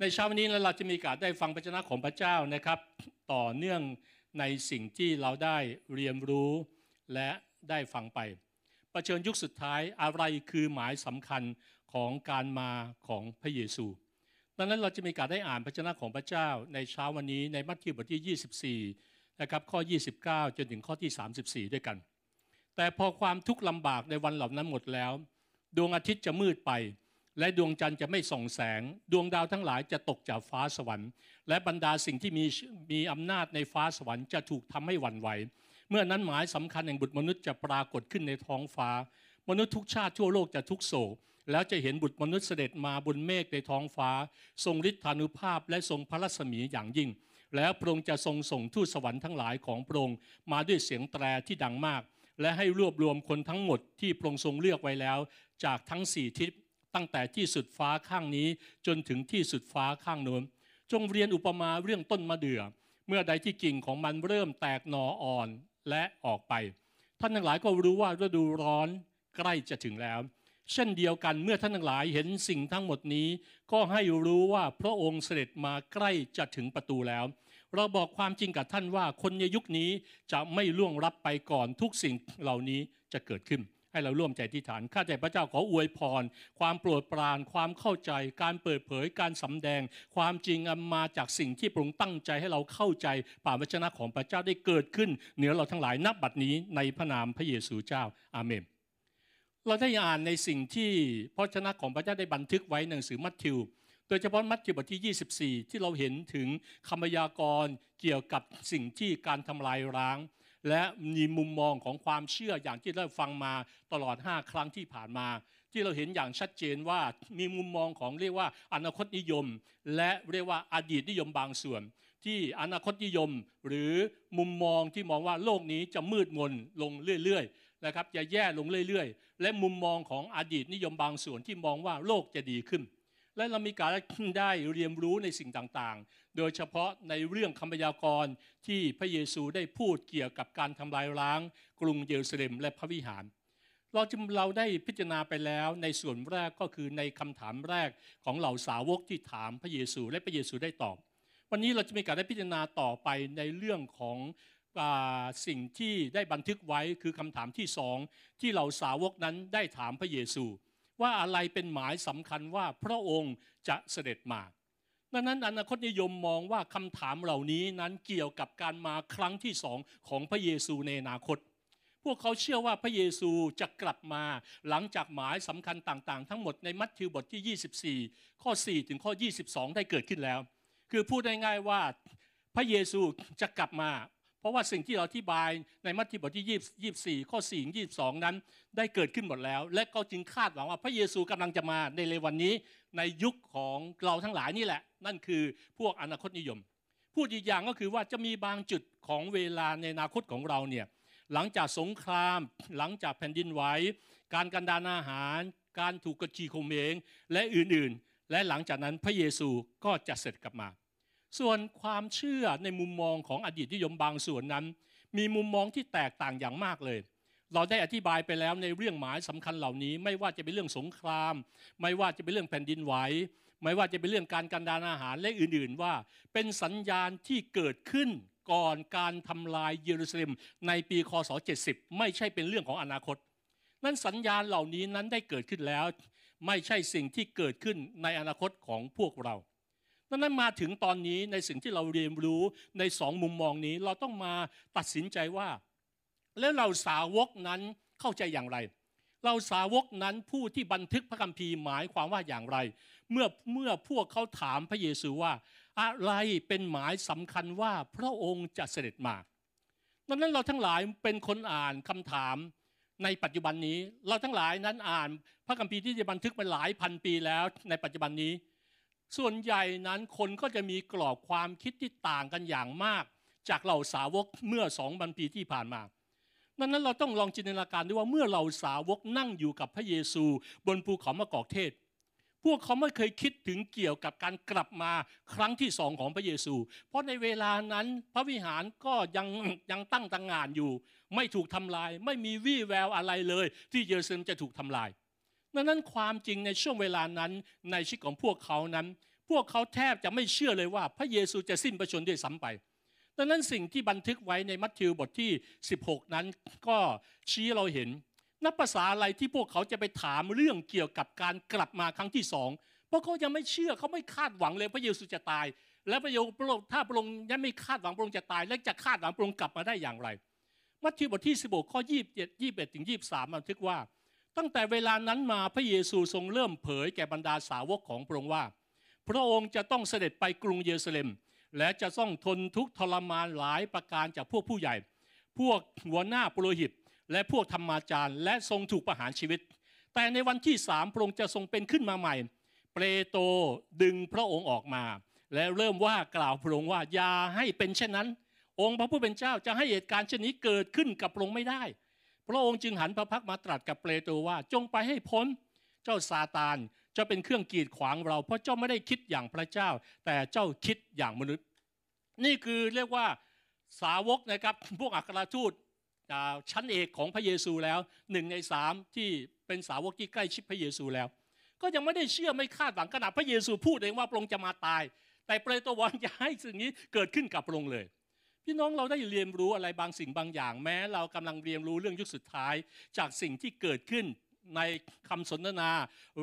ในเช้าวันนี้เราจะมีโอกาสได้ฟังพระเจ้าของพระเจ้านะครับ ต่อเนื่องในสิ่งที่เราได้เรียนรู้และได้ฟังไปประชิญยุคสุดท้ายอะไรคือหมายสำคัญของการมาของพระเยซูดังนั้นเราจะมีการได้อ่านพระเจ้าของพระเจ้าในเช้าวันนี้ในมัทธิวบทที่ 24 นะครับข้อ 29 จนถึงข้อที่ 34 ด้วยกัน แต่พอความทุกข์ลำบากในวันเหล่านั้นหมดแล้ว ดวงอาทิตย์จะมืดไป และดวงจันทร์จะไม่ส่องแสง ดวงดาวทั้งหลายจะตกจากฟ้าสวรรค์ และบรรดาสิ่งที่มีมีอำนาจในฟ้าสวรรค์จะถูกทำให้หวั่นไหว เมื่อนั้นหมายสำคัญแห่งบุตรมนุษย์จะปรากฏขึ้นในท้องฟ้า มนุษย์ทุกชาติทั่วโลกจะทุกโศก แล้วจะเห็นบุตรมนุษย์เสด็จมาบนเมฆในท้องฟ้า ทรงฤทธานุภาพและทรงพระรัศมีอย่างยิ่ง แล้วพระองค์จะทรงส่งทูตสวรรค์ทั้งหลายของพระองค์มาด้วยเสียงแตรที่ดังมาก และให้รวบรวมคนทั้งหมดที่พระองค์ทรงเลือกไว้แล้ว จากทั้งสี่ทิศ ตั้งแต่ที่สุดฟ้าข้างนี้จนถึงที่สุดฟ้าข้างโน้น จงเรียนอุปมาเรื่องต้นมะเดื่อ เมื่อใดที่กิ่งของมันเริ่มแตกหนออ่อนและออกไป ท่านทั้งหลายก็รู้ว่าฤดูร้อนใกล้จะถึงแล้ว เช่นเดียวกันเมื่อท่านทั้งหลายเห็นสิ่งทั้งหมดนี้ ก็ให้รู้ว่าพระองค์เสด็จมาใกล้จะถึงประตูแล้ว เราบอกความจริงกับท่านว่าคนในยุคนี้จะไม่ล่วงรับไปก่อนทุกสิ่งเหล่านี้จะเกิดขึ้น ให้เราร่วมใจที่ฐาน ข้าแต่พระเจ้าขออวยพร ความโปรดปราน ความเข้าใจ การเปิดเผย การสำแดง ความจริงมาจากสิ่งที่พระองค์ตั้งใจให้เราเข้าใจป่าวจนะของพระเจ้าได้เกิดขึ้น เหนือเราทั้งหลายนับบัดนี้ในพระนามพระเยซูเจ้า อาเมน เราได้อ่านในสิ่งที่พระชนะของพระเจ้าได้บันทึกไว้ในหนังสือมัทธิว โดยเฉพาะมัทธิวบทที่ 24 ที่เราเห็นถึงคำพยากรณ์เกี่ยวกับสิ่งที่การทำลายร้าง และมีมุมมองของความเชื่ออย่างที่เราฟังมาตลอด 5 ครั้งที่ผ่านมา ที่เราเห็นอย่างชัดเจนว่ามีมุมมองของเรียกว่าอนาคตนิยม และเรียกว่าอดีตนิยมบางส่วน ที่อนาคตนิยม หรือมุมมองที่มองว่าโลกนี้จะมืดมนลงเรื่อยๆนะครับจะแย่ลงเรื่อยๆ และมุมมองของอดีตนิยมบางส่วนที่มองว่าโลกจะดีขึ้นและเรามีการได้เรียนรู้ในสิ่งต่างๆ โดยเฉพาะในเรื่องคำพยากรณ์ที่พระเยซูได้พูดเกี่ยวกับการทำลายล้าง กรุงเยรูซาเล็มและพระวิหาร เราจึงเราได้พิจารณาไปแล้วในส่วนแรกก็คือในคำถามแรกของเหล่าสาวกที่ถามพระเยซูและพระเยซูได้ตอบ วันนี้เราจะมีการได้พิจารณาต่อไปในเรื่องของสิ่งที่ได้บันทึกไว้คือคำถามที่สองที่เหล่าสาวกนั้นได้ถามพระเยซู ว่าอะไรเป็นหมายสำคัญว่าพระองค์จะเสด็จมา ดังนั้นอนาคตนิยมมองว่าคำถามเหล่านี้นั้นเกี่ยวกับการมาครั้งที่สองของพระเยซูในอนาคต พวกเขาเชื่อว่าพระเยซูจะกลับมาหลังจากหมายสำคัญต่างๆ ทั้งหมดในมัทธิวบทที่ 24 ข้อ 4 ถึงข้อ 22 ได้เกิดขึ้นแล้ว คือพูดง่ายๆว่าพระเยซูจะกลับมา เพราะว่าสิ่งที่เราอธิบายในมัทธิวบทที่ 24 ข้อ 4 ถึง 22 นั้น ได้เกิดขึ้นหมดแล้ว และก็จึงคาดหวังว่าพระเยซูกำลังจะมาในเรวันนี้ ในยุคของเราทั้งหลายนี่แหละ นั่นคือพวกอนาคตนิยม พูดอีกอย่างก็คือว่าจะมีบางจุดของเวลาในอนาคตของเราเนี่ยหลังจากสงคราม หลังจากแผ่นดินไหวการกันดานอาหาร การถูกกระจีข่มเหงและอื่นๆ และหลังจากนั้นพระเยซูก็จะเสร็จกลับมา ส่วนความเชื่อในมุมมองของอดีตนิยมบางส่วนนั้น มีมุมมองที่แตกต่างอย่างมากเลย เราได้อธิบายไปแล้วในเรื่องหมายสำคัญเหล่านี้ ไม่ว่าจะเป็นเรื่องสงคราม ไม่ว่าจะเป็นเรื่องแผ่นดินไหวไม่ว่าจะเป็นเรื่องการกันดานอาหารและอื่นๆ ว่า เป็นสัญญาณที่เกิดขึ้นก่อนการทำลายเยรูซาเล็มในปีคศ 70 ไม่ใช่เป็นเรื่องของอนาคต นั้นสัญญาณเหล่านี้นั้นได้เกิดขึ้นแล้ว ไม่ใช่สิ่งที่เกิดขึ้นในอนาคตของพวกเราดังนั้นมาถึงตอนนี้ในสิ่งที่เราเรียนรู้ในสองมุมมองนี้ เราต้องมาตัดสินใจว่า แล้วเราสาวกนั้นเข้าใจอย่างไร เราสาวกนั้นผู้ที่บันทึกพระคัมภีร์หมายความว่าอย่างไร เมื่อเมื่อพวกเขาถามพระเยซูว่า อะไรเป็นหมายสำคัญว่าพระองค์จะเสด็จมาดังนั้นเราทั้งหลายเป็นคนอ่านคำถามในปัจจุบันนี้ เราทั้งหลายนั้นอ่านพระคัมภีร์ที่จะบันทึกมาหลายพันปีแล้วในปัจจุบันนี้ ส่วนใหญ่นั้นคนก็จะมีกรอบความคิดที่ต่างกันอย่างมาก จากเหล่าสาวกเมื่อสองพันปีที่ผ่านมา ดังนั้นเราต้องลองจินตนาการด้วยว่าเมื่อเราสาวกนั่งอยู่กับพระเยซูบนภูเขามะกอกเทศ พวกเขาไม่เคยคิดถึงเกี่ยวกับการกลับมาครั้งที่สองของพระเยซู เพราะในเวลานั้นพระวิหารก็ยังยังตั้งตังงานอยู่ ไม่ถูกทำลาย ไม่มีวี่แววอะไรเลย ที่เยรูซาเล็มจะถูกทำลายดังนั้นความจริงในช่วงเวลานั้นในชีวิตของพวกเขานั้น พวกเขาแทบจะไม่เชื่อเลยว่าพระเยซูจะสิ้นพระชนม์ด้วยซ้ำไป ดังนั้นสิ่งที่บันทึกไว้ในมัทธิวบทที่ 16 นั้นก็ชี้เราเห็น นับภาษาอะไรที่พวกเขาจะไปถามเรื่องเกี่ยวกับการกลับมาครั้งที่สองเพราะเขายังไม่เชื่อเขาไม่คาดหวังเลยพระเยซูจะตาย และพระเยซูถ้าพระองค์ยังไม่คาดหวังพระองค์จะตาย และจะคาดหวังพระองค์กลับมาได้อย่างไรมัทธิวบทที่ 16 ข้อ 27 21ถึง23 บันทึกว่า ตั้งแต่เวลานั้นมาพระเยซูทรงเริ่มเผยแก่บรรดาสาวกของพระองค์ว่า พระองค์จะต้องเสด็จไปกรุงเยรูซาเล็ม และจะต้องทนทุกข์ทรมานหลายประการจากพวกผู้ใหญ่ พวกหัวหน้าปุโรหิต และพวกธรรมาจารย์ และทรงถูกประหารชีวิต แต่ในวันที่สามพระองค์จะทรงเป็นขึ้นมาใหม่ เปโตรดึงพระองค์ออกมา และเริ่มว่ากล่าวพระองค์ว่าอย่าให้เป็นเช่นนั้น องค์พระผู้เป็นเจ้าจะให้เหตุการณ์เช่นนี้เกิดขึ้นกับพระองค์ไม่ได้ พระองค์จึงหันพระพักตร์มาตรัสกับเปโตรว่าจงไปให้พ้นเจ้าซาตาน จะเป็นเครื่องกีดขวางเรา เพราะเจ้าไม่ได้คิดอย่างพระเจ้า แต่เจ้าคิดอย่างมนุษย์ นี่คือเรียกว่าสาวกนะครับพวกอัครทูตชั้นเอกของพระเยซูแล้วหนึ่งในสามที่เป็นสาวกที่ใกล้ชิดพระเยซูแล้ว ก็ยังไม่ได้เชื่อไม่คาดหวังขนาดพระเยซูพูดเองว่าพระองค์จะมาตาย แต่เปโตรบอกอย่าให้สิ่งนี้เกิดขึ้นกับพระองค์เลยพี่น้องเราได้เรียนรู้อะไรบางสิ่งบางอย่างแม้ เรากำลังเรียนรู้เรื่องยุคสุดท้าย จากสิ่งที่เกิดขึ้น ในคำสนทนา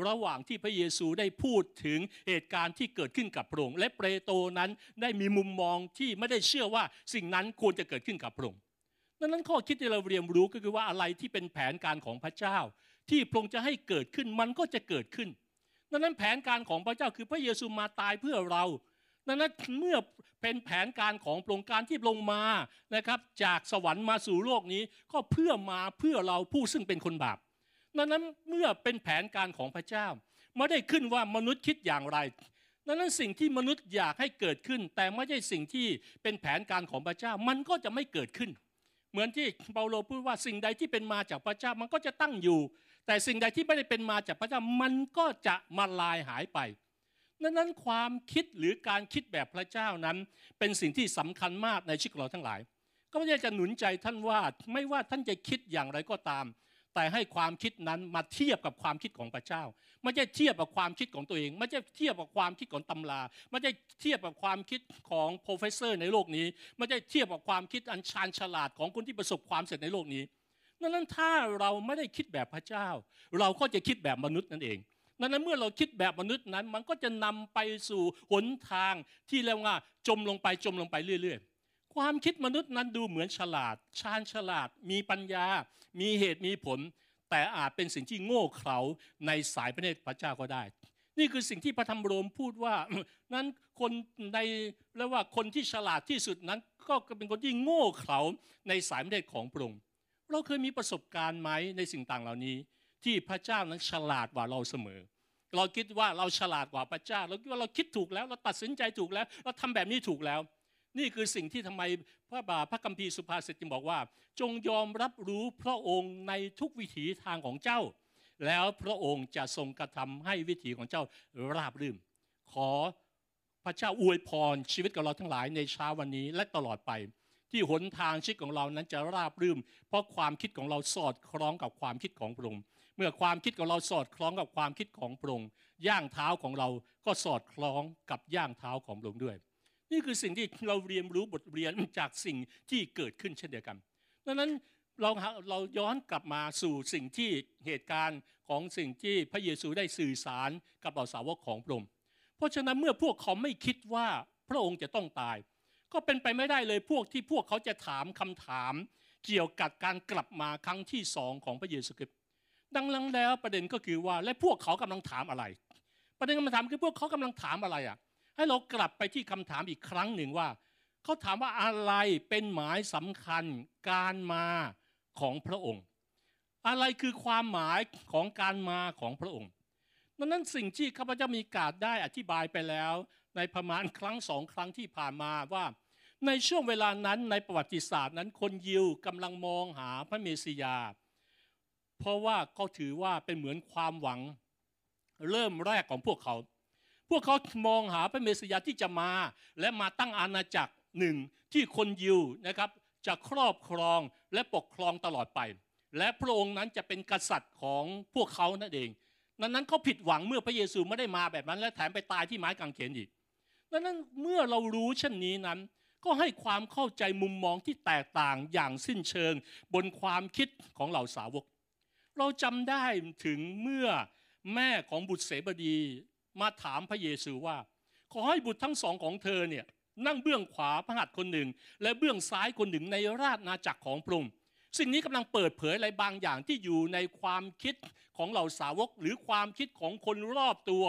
ระหว่างที่พระเยซูได้พูดถึงเหตุการณ์ที่เกิดขึ้นกับพระองค์และเปโตรนั้นได้มีมุมมองที่ไม่ได้เชื่อว่าสิ่งนั้นควรจะเกิดขึ้นกับพระองค์ดังนั้นข้อคิดที่เราเรียนรู้ก็คือว่าอะไรที่เป็นแผนการของพระเจ้า ที่พระองค์จะให้เกิดขึ้นมันก็จะเกิดขึ้นดังนั้นแผนการของพระเจ้าคือพระเยซูมาตายเพื่อเราดังนั้นเมื่อเป็นแผนการของพระองค์การที่ลงมานะครับ จากสวรรค์มาสู่โลกนี้ก็เพื่อมาเพื่อเราผู้ซึ่งเป็นคนบาป ดังนั้นเมื่อเป็นแผนการของพระเจ้าไม่ได้ขึ้นว่ามนุษย์คิดอย่างไรดังนั้นสิ่งที่มนุษย์อยากให้เกิดขึ้น แต่ไม่ใช่สิ่งที่เป็นแผนการของพระเจ้ามันก็จะไม่เกิดขึ้น เหมือนที่เปาโลพูดว่าสิ่งใดที่เป็นมาจากพระเจ้ามันก็จะตั้งอยู่ แต่สิ่งใดที่ไม่ได้เป็นมาจากพระเจ้ามันก็จะมาลายหายไปดังนั้นความคิดหรือการคิดแบบพระเจ้านั้น เป็นสิ่งที่สำคัญมากในชีวิตเราทั้งหลาย ก็ไม่ใช่จะหนุนใจท่านว่าไม่ว่าท่านจะคิดอย่างไรก็ตาม แต่ให้ความคิดนั้นมาเทียบกับความคิดของพระเจ้า ไม่ใช่เทียบกับความคิดของตัวเอง ไม่ใช่เทียบกับความคิดของตำราไม่ใช่เทียบกับความคิดของ professor ในโลกนี้ ไม่ใช่เทียบกับความคิดอันชาญฉลาดของคนที่ประสบความสำเร็จในโลกนี้ดังนั้นถ้าเราไม่ได้คิดแบบพระเจ้า เราก็จะคิดแบบมนุษย์นั่นเองดังนั้นเมื่อเราคิดแบบมนุษย์นั้น มันก็จะนำไปสู่หนทางที่เรียกว่าจมลงไปจมลงไปเรื่อย ๆ ความคิดมนุษย์นั้นดูเหมือนฉลาด ชาญฉลาด มีปัญญา มีเหตุมีผล แต่อาจเป็นสิ่งที่โง่เขลาในสายพระเนตรพระเจ้าก็ได้ นี่คือสิ่งที่พระธรรมโรมพูดว่านั้นคนในแล้วว่าคนที่ฉลาดที่สุดนั้น ก็เป็นคนที่โง่เขลาในสายพระเนตรของพระองค์เราเคยมีประสบการณ์ไหมในสิ่งต่างเหล่านี้ ที่พระเจ้านั้นฉลาดกว่าเราเสมอ เราคิดว่าเราฉลาดกว่าพระเจ้า เราคิดว่าเราคิดถูกแล้ว เราตัดสินใจถูกแล้ว เราทำแบบนี้ถูกแล้ว นี่คือสิ่งที่ทำไมพระบาพระคัมภีสุภาษิตจึงบอกว่า จงยอมรับรู้พระองค์ในทุกวิถีทางของเจ้า แล้วพระองค์จะทรงกระทำให้วิถีของเจ้าราบรื่นขอพระเจ้าอวยพรชีวิตของเราทั้งหลายในเช้าวันนี้และตลอดไป ที่หนทางชีวิตของเรานั้นจะราบรื่นเพราะความคิดของเราสอดคล้องกับความคิดของพระองค์เมื่อความคิดของเราสอดคล้องกับความคิดของพระองค์ย่างเท้าของเราก็สอดคล้องกับย่างเท้าของพระองค์ด้วย นี่คือสิ่งที่เราเรียนรู้บทเรียนจากสิ่งที่เกิดขึ้นเช่นเดียวกันดังนั้นเราเราย้อนกลับมาสู่สิ่งที่เหตุการณ์ของสิ่งที่พระเยซูได้สื่อสารกับเหล่าสาวกของพระองค์เพราะฉะนั้นเมื่อพวกเขาไม่คิดว่าพระองค์จะต้องตาย ก็เป็นไปไม่ได้เลยพวกที่พวกเขาจะถามคำถาม เกี่ยวกับการกลับมาครั้งที่สองของพระเยซูคริสต์ดังนั้นแล้วประเด็นก็คือว่าและพวกเขากำลังถามอะไร ประเด็นคำถามคือพวกเขากำลังถามอะไรอะ ให้เรากลับไปที่คำถามอีกครั้งหนึ่งว่าเขาถามว่าอะไรเป็นหมายสำคัญการมาของพระองค์ อะไรคือความหมายของการมาของพระองค์ดังนั้นสิ่งที่ข้าพเจ้ามีกาดได้อธิบายไปแล้ว ในประมาณครั้งสองครั้งที่ผ่านมาว่า ในช่วงเวลานั้นในประวัติศาสตร์นั้นคนยิวกำลังมองหาพระเมสสิยา เพราะว่าเขาถือว่าเป็นเหมือนความหวังเริ่มแรกของพวกเขา พวกเขามองหาพระเมสยาที่จะมา และมาตั้งอาณาจักรหนึ่งที่คนยิวนะครับจะครอบครองและปกครองตลอดไป และพระองค์นั้นจะเป็นกษัตริย์ของพวกเขานั่นเองดังนั้นเขาผิดหวังเมื่อพระเยซูไม่ได้มาแบบนั้น และแถมไปตายที่ไม้กางเขนอีกดังนั้นเมื่อเรารู้เช่นนี้นั้น ก็ให้ความเข้าใจมุมมองที่แตกต่างอย่างสิ้นเชิง บนความคิดของเหล่าสาวก เราจำได้ถึงเมื่อแม่ของบุตรเสบดี มาถามพระเยซูว่า ขอให้บุตรทั้งสองของเธอเนี่ยนั่งเบื้องขวาพระหัตถ์คนหนึ่ง และเบื้องซ้ายคนหนึ่งในราชนาจักรของพระองค์สิ่งนี้กำลังเปิดเผยอะไรบางอย่างที่อยู่ในความคิดของเหล่าสาวก หรือความคิดของคนรอบตัว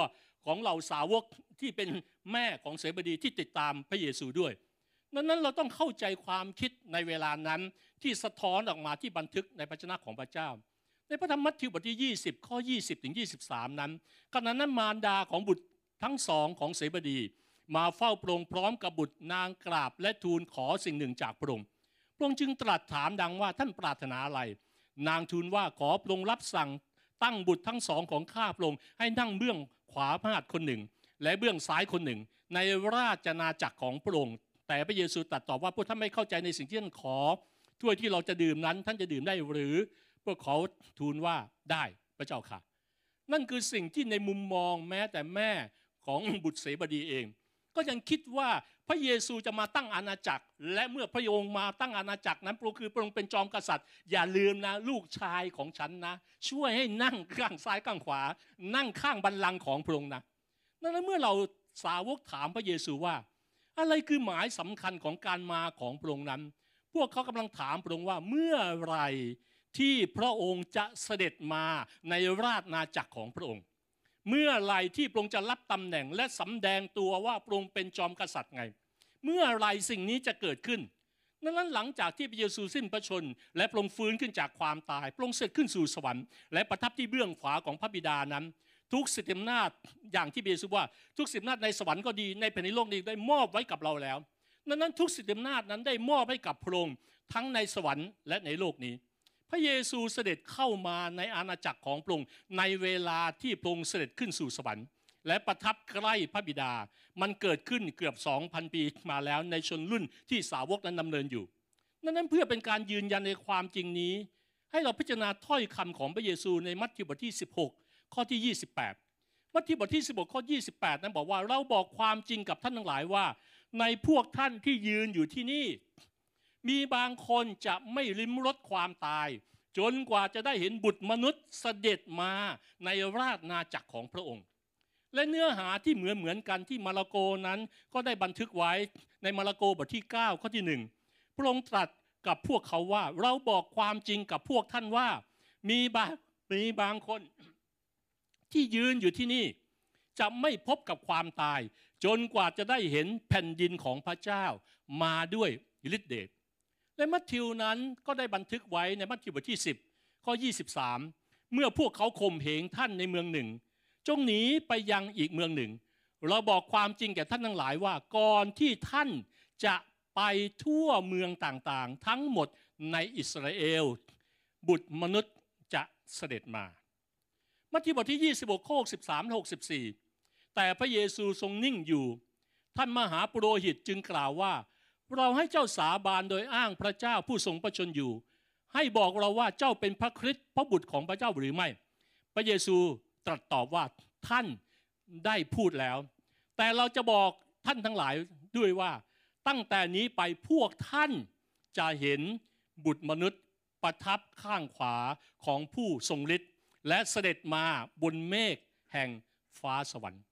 ของเหล่าสาวกที่เป็นแม่ของเสบดีที่ติดตามพระเยซูด้วยดังนั้นเราต้องเข้าใจความคิดในเวลานั้นที่สะท้อนออกมาที่บันทึกในพระชนะของพระเจ้า ในพระธรรมมัทธิวบทที่ 20 ข้อ 20 ถึง 23 นั้นขณะนั้นมารดาของบุตรทั้งสองของเสบดี มาเฝ้าพระองค์พร้อมกับบุตรนางกราบและทูลขอสิ่งหนึ่งจากพระองค์พระองค์จึงตรัสถามดังว่าท่านปรารถนาอะไร นางทูลว่าขอพระองค์รับสั่งตั้งบุตรทั้งสองของข้าพระองค์ให้นั่งเบื้องขวาพระหัตถ์คนหนึ่ง และเบื้องซ้ายคนหนึ่ง ในราชนาจักรของพระองค์แต่พระเยซูตรัสตอบว่าพวกท่านไม่เข้าใจในสิ่งที่ท่านขอถ้วยที่เราจะดื่มนั้นท่านจะดื่มได้หรือ กเขาทูลว่าได้พระเจ้าค่ะ นั่นคือสิ่งที่ในมุมมองแม้แต่แม่ของบุตรเสบดีเอง ก็ยังคิดว่าพระเยซูจะมาตั้งอาณาจักร และเมื่อพระองค์มาตั้งอาณาจักรนั้นพระองค์คือพระองค์เป็นจอมกษัตริย์ อย่าลืมนะลูกชายของฉันนะ ช่วยให้นั่งข้างซ้ายข้างขวา นั่งข้างบัลลังก์ของพระองค์นะดังนั้นเมื่อเราสาวกถามพระเยซูว่า อะไรคือหมายสำคัญของการมาของพระองค์นั้น พวกเขากำลังถามพระองค์ว่าเมื่อไร ที่พระองค์จะเสด็จมาในราชนาจักรของพระองค์ เมื่อไรที่พระองค์จะรับตำแหน่งและสำแดงตัวว่าพระองค์เป็นจอมกษัตริย์ไง เมื่อไรสิ่งนี้จะเกิดขึ้นนั้นหลังจากที่พระเยซูสิ้นพระชน และพระองค์ฟื้นขึ้นจากความตายพระองค์เสด็จขึ้นสู่สวรรค์และประทับที่เบื้องขวาของพระบิดานั้น ทุกสิทธิอำนาจอย่างที่พระเยซูว่าทุกสิทธิอำนาจในสวรรค์ก็ดีในแผ่นดินโลกนี้ได้มอบไว้กับเราแล้วนั้นทุกสิทธิอำนาจนั้นได้มอบให้กับพระองค์ทั้งในสวรรค์และในโลกนี้ พระเยซูเสด็จเข้ามาในอาณาจักรของพระองค์ในเวลาที่พระองค์เสด็จขึ้นสู่สวรรค์ และประทับใกล้พระบิดา มันเกิดขึ้นเกือบ 2,000 ปีมาแล้วในชนรุ่นที่สาวกนั้นดำเนินอยู่ นั้นเพื่อเป็นการยืนยันในความจริงนี้ ให้เราพิจารณาถ้อยคำของพระเยซูในมัทธิวบทที่ 16 ข้อที่ 28 มัทธิวบทที่ 16 ข้อ 28 นั้นบอกว่าเราบอกความจริงกับท่านทั้งหลายว่า ในพวกท่านที่ยืนอยู่ที่นี่ มีบางคนจะไม่ลิ้มรสความตาย จนกว่าจะได้เห็นบุตรมนุษย์เสด็จมาในราชนาจักรของพระองค์ และเนื้อหาที่เหมือนเหมือนกันที่มาระโกนั้นก็ได้บันทึกไว้ในมาระโกบทที่ 9 ข้อที่หนึ่งพระองค์ตรัสกับพวกเขาว่า เราบอกความจริงกับพวกท่านว่า มีบางมีบางคนที่ยืนอยู่ที่นี่จะไม่พบกับความตาย จนกว่าจะได้เห็นแผ่นดินของพระเจ้ามาด้วยฤทธิเดช และมัทธิวนั้นก็ได้บันทึกไว้ในมัทธิวบทที่ 10 ข้อ 23 เมื่อพวกเขาข่มเหงท่านในเมืองหนึ่ง จงหนีไปยังอีกเมืองหนึ่ง เราบอกความจริงแก่ท่านทั้งหลายว่าก่อนที่ท่านจะไปทั่วเมืองต่างๆ ทั้งหมดในอิสราเอล บุตรมนุษย์จะเสด็จมา มัทธิวบทที่ 26 ข้อ 63 64 แต่พระเยซูทรงนิ่งอยู่ ท่านมหาปุโรหิตจึงกล่าวว่า เราให้เจ้าสาบานโดยอ้างพระเจ้าผู้ทรงประชนอยู่ ให้บอกเราว่าเจ้าเป็นพระคริสต์พระบุตรของพระเจ้าหรือไม่ พระเยซูตรัสตอบว่าท่านได้พูดแล้ว แต่เราจะบอกท่านทั้งหลายด้วยว่า ตั้งแต่นี้ไปพวกท่านจะเห็นบุตรมนุษย์ประทับข้างขวาของผู้ทรงฤทธิ์และเสด็จมาบนเมฆแห่งฟ้าสวรรค์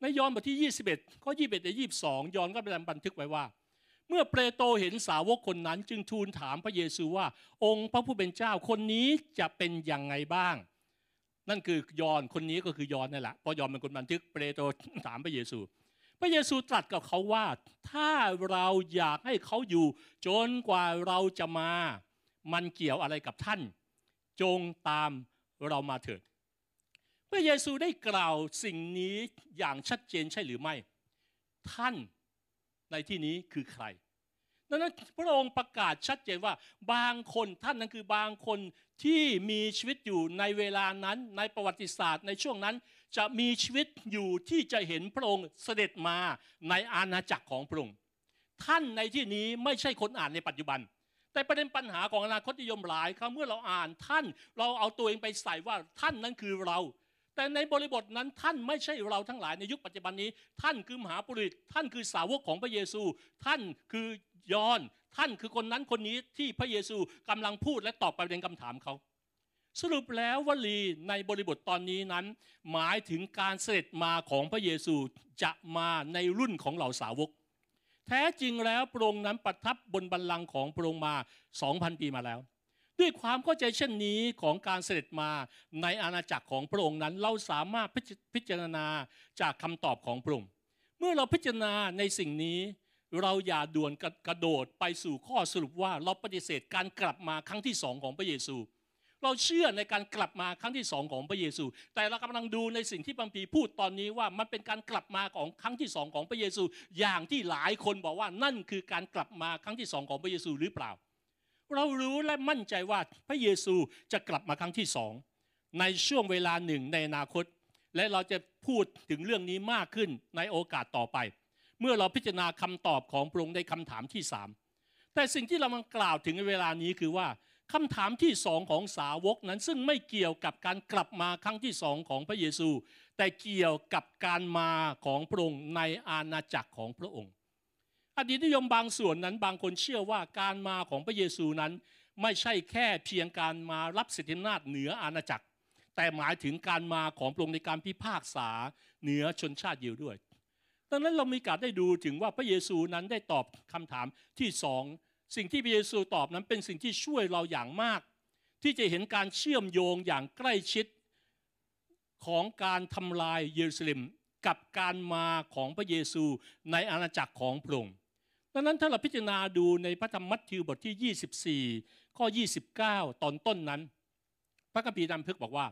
ในยอห์นบทที่ 21ข้อ21ถึง22 ยอห์นก็ได้บันทึกไว้ว่า เมื่อเปโตรเห็นสาวกคนนั้น จึงทูลถามพระเยซูว่า องค์พระผู้เป็นเจ้าคนนี้จะเป็นอยังไงบ้าง นั่นคือยอนคนนี้ก็คือยอนนั่นแหละเพราะยอนเป็นคนบันทึกเปโตรถามพระเยซู พระเยซูตรัสกับเขาว่า ถ้าเราอยากให้เขาอยู่ จนกว่าเราจะมา มันเกี่ยวอะไรกับท่าน จงตามเรามาเถิดพระเยซูได้กล่าวสิ่งนี้อย่างชัดเจนใช่หรือไม่ ท่าน ในที่นี้คือใคร ดังนั้นพระองค์ประกาศชัดเจนว่าบางคนท่านนั้นคือบางคนที่มีชีวิตอยู่ในเวลานั้นในประวัติศาสตร์ในช่วงนั้น จะมีชีวิตอยู่ที่จะเห็นพระองค์เสด็จมาในอาณาจักรของพระองค์ท่านในที่นี้ไม่ใช่คนอ่านในปัจจุบัน แต่ประเด็นปัญหาของอนาคตนิยมหลายครั้งเมื่อเราอ่านท่าน เราเอาตัวเองไปใส่ว่าท่านนั้นคือเรา แต่ในบริบทนั้นท่านไม่ใช่เราทั้งหลายในยุคปัจจุบันนี้ ท่านคือมหาปุริตท่านคือสาวกของพระเยซู ท่านคือยอน ท่านคือคนนั้นคนนี้ที่พระเยซูกำลังพูดและตอบประเด็นคำถามเขา สรุปแล้ววลีในบริบทตอนนี้นั้น หมายถึงการเสด็จมาของพระเยซูจะมาในรุ่นของเหล่าสาวก แท้จริงแล้วพระองค์นั้นประทับบนบัลลังก์ของพระองค์มา 2,000 ปีมาแล้ว ด้วยความเข้าใจเช่นนี้ของการเสด็จมาในอาณาจักรของพระองค์นั้น เราสามารถพิจารณาจากคำตอบของพระองค์เมื่อเราพิจารณาในสิ่งนี้ เราอย่าด่วนกระโดดไปสู่ข้อสรุปว่าเราปฏิเสธการกลับมาครั้งที่สองของพระเยซู เราเชื่อในการกลับมาครั้งที่สองของพระเยซู แต่เรากำลังดูในสิ่งที่บัมพีพูดตอนนี้ว่ามันเป็นการกลับมาของครั้งที่สองของพระเยซู อย่างที่หลายคนบอกว่านั่นคือการกลับมาครั้งที่สองของพระเยซูหรือเปล่า เรารู้และมั่นใจว่าพระเยซูจะกลับมาครั้งที่สองในช่วงเวลาหนึ่งในอนาคต และเราจะพูดถึงเรื่องนี้มากขึ้นในโอกาสต่อไป เมื่อเราพิจารณาคำตอบของพระองค์ในคำถามที่สามแต่สิ่งที่เรามากล่าวถึงในเวลานี้คือว่าคำถามที่สองของสาวกนั้น ซึ่งไม่เกี่ยวกับการกลับมาครั้งที่สองของพระเยซู แต่เกี่ยวกับการมาของพระองค์ในอาณาจักรของพระองค์ อดีตนิยมบางส่วนนั้นบางคนเชื่อว่าการมาของพระเยซูนั้น ไม่ใช่แค่เพียงการมารับสิทธิอำนาจเหนืออาณาจักร แต่หมายถึงการมาของพระองค์ในการพิพากษาเหนือชนชาติยิวด้วยดังนั้นเรามีการได้ดูถึงว่าพระเยซูนั้นได้ตอบคำถามที่สองสิ่งที่พระเยซูตอบนั้นเป็นสิ่งที่ช่วยเราอย่างมาก ที่จะเห็นการเชื่อมโยงอย่างใกล้ชิดของการทำลายเยรูซาเล็มกับการมาของพระเยซูในอาณาจักรของพระองค์ ดังนั้นถ้าเราพิจารณาดูในพระธรรมมัทธิวบทที่ 24 ข้อ 29 ตอนต้นนั้น พระคัมภีร์นำพึกบอกว่า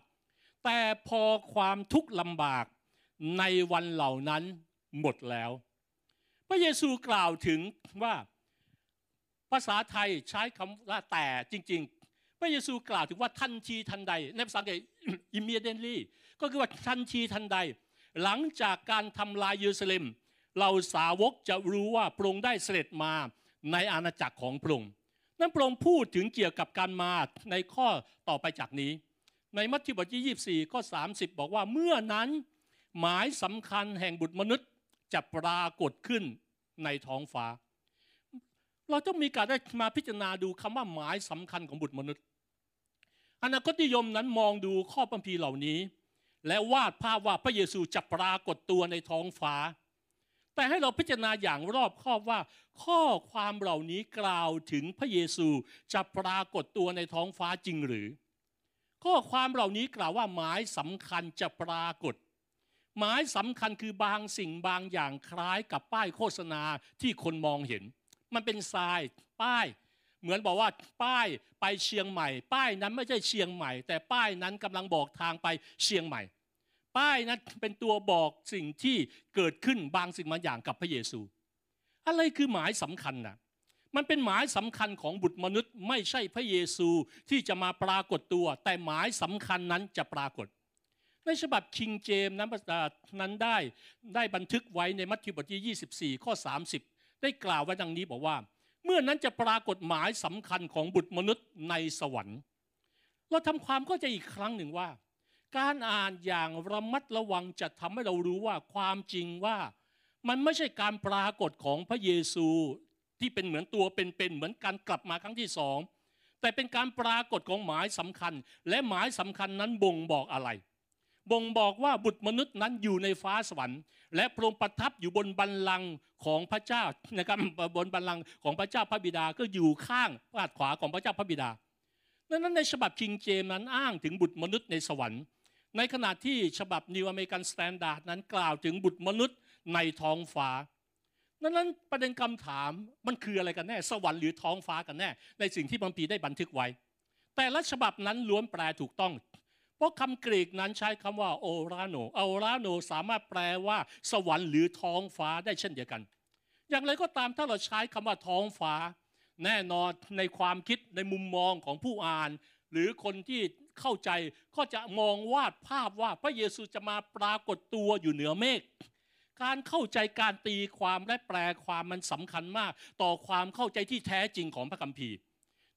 แต่พอความทุกข์ลำบากในวันเหล่านั้นหมดแล้ว พระเยซูกล่าวถึงว่าภาษาไทยใช้คำว่าแต่จริง ๆ พระเยซูกล่าวถึงว่าทันทีทันใด ในภาษาอังกฤษ immediately ก็คือว่าทันทีทันใด หลังจากการทำลายเยรูซาเล็ม เราสาวกจะรู้ว่าพระองค์ได้เสด็จมาในอาณาจักรของพระองค์นั้นพระองค์พูดถึงเกี่ยวกับการมาในข้อต่อไปจากนี้ ในมัทธิวบทที่24ข้อ30 บอกว่าเมื่อนั้นหมายสำคัญแห่งบุตรมนุษย์จะปรากฏขึ้นในท้องฟ้า เราต้องมีการได้มาพิจารณาดูคำว่าหมายสำคัญของบุตรมนุษย์อนาคตนิยมนั้นมองดูข้อพัมพีเหล่านี้ และวาดภาพว่าพระเยซูจะปรากฏตัวในท้องฟ้า แต่ให้เราพิจารณาอย่างรอบคอบว่า ข้อความเหล่านี้กล่าวถึงพระเยซูจะปรากฏตัวในท้องฟ้าจริงหรือ ข้อความเหล่านี้กล่าวว่าหมายสำคัญจะปรากฏ หมายสำคัญคือบางสิ่งบางอย่างคล้ายกับป้ายโฆษณาที่คนมองเห็น มันเป็นทรายป้าย เหมือนบอกว่าป้ายไปเชียงใหม่ ป้ายนั้นไม่ใช่เชียงใหม่ แต่ป้ายนั้นกำลังบอกทางไปเชียงใหม่ ป้ายนั้นเป็นตัวบอกสิ่งที่เกิดขึ้นบางสิ่งบางอย่างกับพระเยซู อะไรคือหมายสำคัญนะมันเป็นหมายสำคัญของบุตรมนุษย์ ไม่ใช่พระเยซูที่จะมาปรากฏตัว แต่หมายสำคัญนั้นจะปรากฏ ในฉบับคิงเจมนั้นนั้นได้ได้บันทึกไว้ในมัทธิวบทที่ 24 ข้อ 30 ได้กล่าวไว้ดังนี้บอกว่า เมื่อนั้นจะปรากฏหมายสำคัญของบุตรมนุษย์ในสวรรค์ เราทำความเข้าใจอีกครั้งหนึ่งว่า การอ่านอย่างระมัดระวังจะทำให้เรารู้ว่าความจริงว่า มันไม่ใช่การปรากฏของพระเยซูที่เป็นเหมือนตัวเป็นๆเหมือนการกลับมาครั้งที่สองแต่เป็นการปรากฏของหมายสำคัญ และหมายสำคัญนั้นบ่งบอกอะไร บ่งบอกว่าบุตรมนุษย์นั้นอยู่ในฟ้าสวรรค์ และพระองค์ประทับอยู่บนบัลลังก์ของพระเจ้านะครับบนบัลลังก์ของพระเจ้าพระบิดาก็อยู่ข้างด้านขวาของพระเจ้าพระบิดาดังนั้นในฉบับคิงเจมนั้นอ้างถึงบุตรมนุษย์ในสวรรค์ ในขณะที่ฉบับ New American Standard นั้นกล่าวถึงบุตรมนุษย์ในท้องฟ้านั้นประเด็นคำถามมันคืออะไรกันแน่ สวรรค์หรือท้องฟ้ากันแน่ ในสิ่งที่บางปีได้บันทึกไว้ แต่ละฉบับนั้นล้วนแปลถูกต้อง เพราะคำกรีกนั้นใช้คำว่าโอราโนโอราโนสามารถแปลว่า สวรรค์หรือท้องฟ้าได้เช่นเดียวกัน อย่างไรก็ตามถ้าเราใช้คำว่าท้องฟ้า แน่นอนในความคิดในมุมมองของผู้อ่าน หรือคนที่ เข้าใจก็จะมองวาดภาพว่าพระเยซูจะมาปรากฏตัวอยู่เหนือเมฆการเข้าใจการตีความและแปลความมันสำคัญมาก ต่อความเข้าใจที่แท้จริงของพระคัมภีร์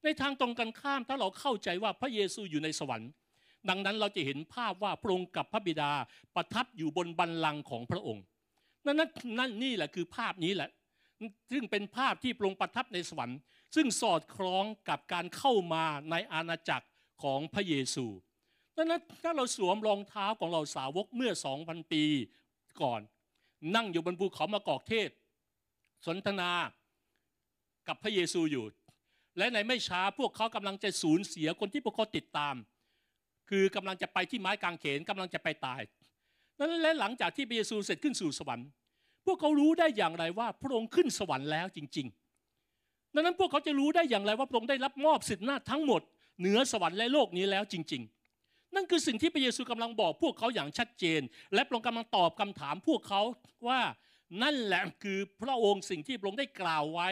ในทางตรงกันข้ามถ้าเราเข้าใจว่าพระเยซูอยู่ในสวรรค์ ดังนั้นเราจะเห็นภาพว่าพระองค์กับพระบิดาประทับอยู่บนบัลลังก์ของพระองค์ นั่นนั่นนี่แหละคือภาพนี้แหละ ซึ่งเป็นภาพที่พระองค์ประทับในสวรรค์ ซึ่งสอดคล้องกับการเข้ามาในอาณาจักร ของพระเยซูดังนั้นถ้าเราสวมรองเท้าของเราสาวกเมื่อสองพันปีก่อน นั่งอยู่บนภูเขามากอกเทศ สนทนากับพระเยซูอยู่ และในไม่ช้าพวกเขากำลังจะสูญเสียคนที่พวกเขาติดตาม คือกำลังจะไปที่ไม้กางเขนกำลังจะไปตายนั้นและหลังจากที่พระเยซูเสร็จขึ้นสู่สวรรค์ พวกเขารู้ได้อย่างไรว่าพระองค์ขึ้นสวรรค์แล้วจริง ๆ ดังนั้นพวกเขาจะรู้ได้อย่างไรว่าพระองค์ได้รับมอบสิทธิหน้าทั้งหมด เหนือสวรรค์และโลกนี้แล้วจริง ๆ นั่นคือสิ่งที่พระเยซูกำลังบอกพวกเขาอย่างชัดเจน และพระองค์กำลังตอบคำถามพวกเขาว่านั่นแหละคือพระองค์สิ่งที่พระองค์ได้กล่าวไว้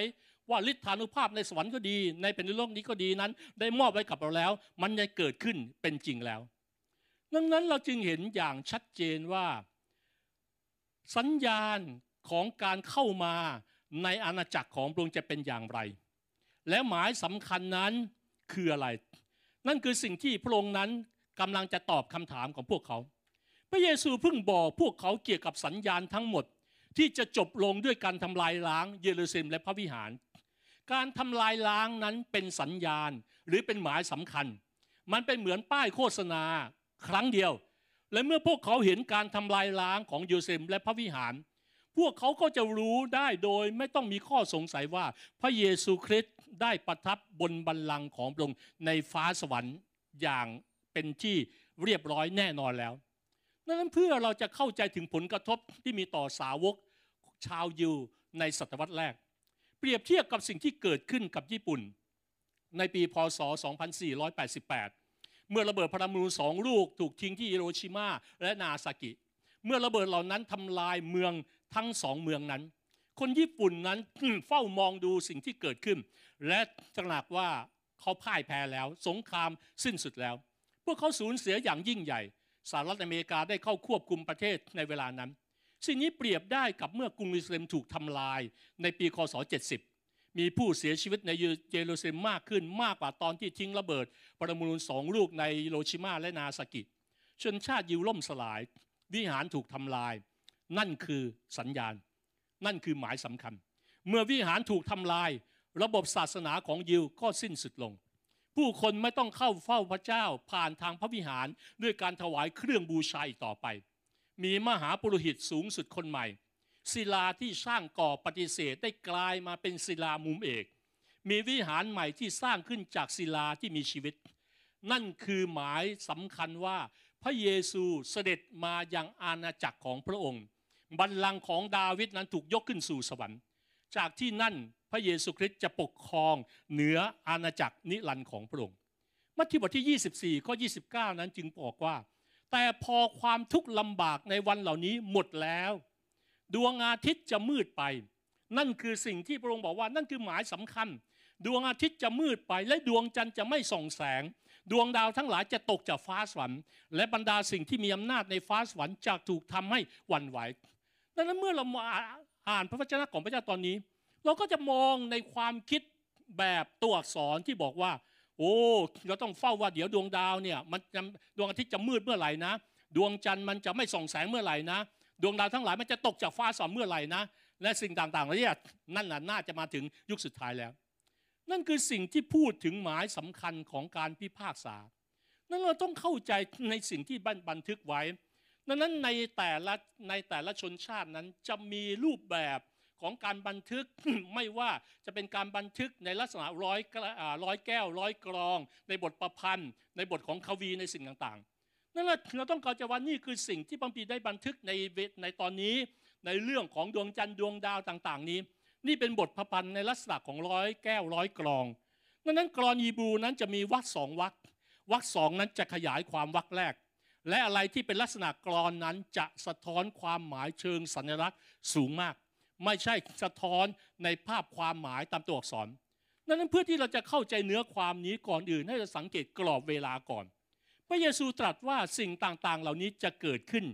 ว่าฤทธานุภาพในสวรรค์ก็ดี ในแผ่นดินโลกนี้ก็ดีนั้น ได้มอบไว้กับเราแล้ว มันจะเกิดขึ้นเป็นจริงแล้วดังนั้นเราจึงเห็นอย่างชัดเจนว่า สัญญาณของการเข้ามาในอาณาจักรของพระองค์จะเป็นอย่างไร และหมายสำคัญนั้นคืออะไร นั่นคือสิ่งที่พระองค์นั้นกำลังจะตอบคำถามของพวกเขา พระเยซูเพิ่งบอกพวกเขาเกี่ยวกับสัญญาณทั้งหมด ที่จะจบลงด้วยการทำลายล้างเยรูซาเล็มและพระวิหาร การทำลายล้างนั้นเป็นสัญญาณหรือเป็นหมายสำคัญ มันเป็นเหมือนป้ายโฆษณาครั้งเดียว และเมื่อพวกเขาเห็นการทำลายล้างของยูเซมและพระวิหาร พวกเขาก็จะรู้ได้โดยไม่ต้องมีข้อสงสัยว่าพระเยซูคริสต์ ได้ประทับบนบัลลังก์ของพระองค์ในฟ้าสวรรค์อย่างเป็นที่เรียบร้อยแน่นอนแล้วนั้นเพื่อเราจะเข้าใจถึงผลกระทบที่มีต่อสาวกชาวยิวในศตวรรษแรก เปรียบเทียบกับสิ่งที่เกิดขึ้นกับญี่ปุ่น ในปีพศ 2488 เมื่อระเบิดพลังมูลสองลูกถูกทิ้งที่ฮิโรชิมาและนาซากิ เมื่อระเบิดเหล่านั้นทำลายเมืองทั้งสองเมืองนั้น คนญี่ปุ่นนั้นเฝ้ามองดูสิ่งที่เกิดขึ้น และตระหนักว่าเขาพ่ายแพ้แล้ว สงครามสิ้นสุดแล้ว พวกเขาสูญเสียอย่างยิ่งใหญ่สหรัฐอเมริกาได้เข้าควบคุมประเทศในเวลานั้น สิ่งนี้เปรียบได้กับเมื่อกรุงเยรูซาเล็มถูกทำลายในปีคศ 70 มีผู้เสียชีวิตในเยรูซาเล็มมากขึ้นมากกว่าตอนที่ทิ้งระเบิด ปรมาณูสองลูกในโรชิมาและนาซากิ ชนชาติยิวล่มสลาย วิหารถูกทำลาย นั่นคือสัญญาณ นั่นคือหมายสำคัญ เมื่อวิหารถูกทำลาย ระบบศาสนาของยิวก็สิ้นสุดลง ผู้คนไม่ต้องเข้าเฝ้าพระเจ้าผ่านทางพระวิหารด้วยการถวายเครื่องบูชาอีกต่อไป มีมหาปุโรหิตสูงสุดคนใหม่ ศิลาที่สร้างก่อปฏิเสธได้กลายมาเป็นศิลามุมเอก มีวิหารใหม่ที่สร้างขึ้นจากศิลาที่มีชีวิต นั่นคือหมายสำคัญว่าพระเยซูเสด็จมายังอาณาจักรของพระองค์ บัลลังก์ของดาวิดนั้นถูกยกขึ้นสู่สวรรค์ จากที่นั่นพระเยซูคริสต์จะปกครองเหนืออาณาจักรนิรันดร์ของพระองค์มัทธิวบทที่ 24ข้อ29 นั้นจึงบอกว่า แต่พอความทุกข์ลำบากในวันเหล่านี้หมดแล้ว ดวงอาทิตย์จะมืดไป นั่นคือสิ่งที่พระองค์บอกว่านั่นคือหมายสำคัญ ดวงอาทิตย์จะมืดไปและดวงจันทร์จะไม่ส่องแสง ดวงดาวทั้งหลายจะตกจากฟ้าสวรรค์และบรรดาสิ่งที่มีอำนาจในฟ้าสวรรค์จะถูกทำให้หวั่นไหว ดังนั้นเมื่อเรามาอ่านพระวจนะของพระเจ้าตอนนี้ เราก็จะมองในความคิดแบบตัวอักษรที่บอกว่า โอ้เราต้องเฝ้าว่าเดี๋ยวดวงดาวเนี่ยมันดวงอาทิตย์จะมืดเมื่อไหร่นะ ดวงจันทร์มันจะไม่ส่องแสงเมื่อไหร่นะ ดวงดาวทั้งหลายมันจะตกจากฟ้าสอมเมื่อไหร่นะ และสิ่งต่างๆเหล่านี้นั่นน่ะน่าจะมาถึงยุคสุดท้ายแล้ว นั่นคือสิ่งที่พูดถึงหมายสำคัญของการพิพากษา นั่นเราต้องเข้าใจในสิ่งที่บันทึกไว้ ดังนั้นในแต่ละในแต่ละชนชาตินั้นจะมีรูปแบบของการบันทึกไม่ว่าจะเป็นการบันทึกในลักษณะร้อยร้อยแก้วร้อยกรอง ในบทประพันธ์ ในบทของควีในสิ่งต่างๆนั่นแหละเราต้องเข้าใจว่านี่คือสิ่งที่บางปีได้บันทึกในในตอนนี้ในเรื่องของดวงจันทร์ดวงดาวต่าง ๆ นี้ นี่เป็นบทประพันธ์ในลักษณะของร้อยแก้วร้อยกรองดังนั้นกรอนยีบูนั้นจะมีวรรสองวรรควรรสองนั้นจะขยายความวรรแรก และอะไรที่เป็นลักษณะกรอนนั้นจะสะท้อนความหมายเชิงสัญลักษณ์สูงมาก ไม่ใช่สะท้อนในภาพความหมายตามตัวอักษรนั้นเพื่อที่เราจะเข้าใจเนื้อความนี้ก่อนอื่นให้เราสังเกตกรอบเวลาก่อน พระเยซูตรัสว่าสิ่งต่างๆ เหล่านี้จะเกิดขึ้น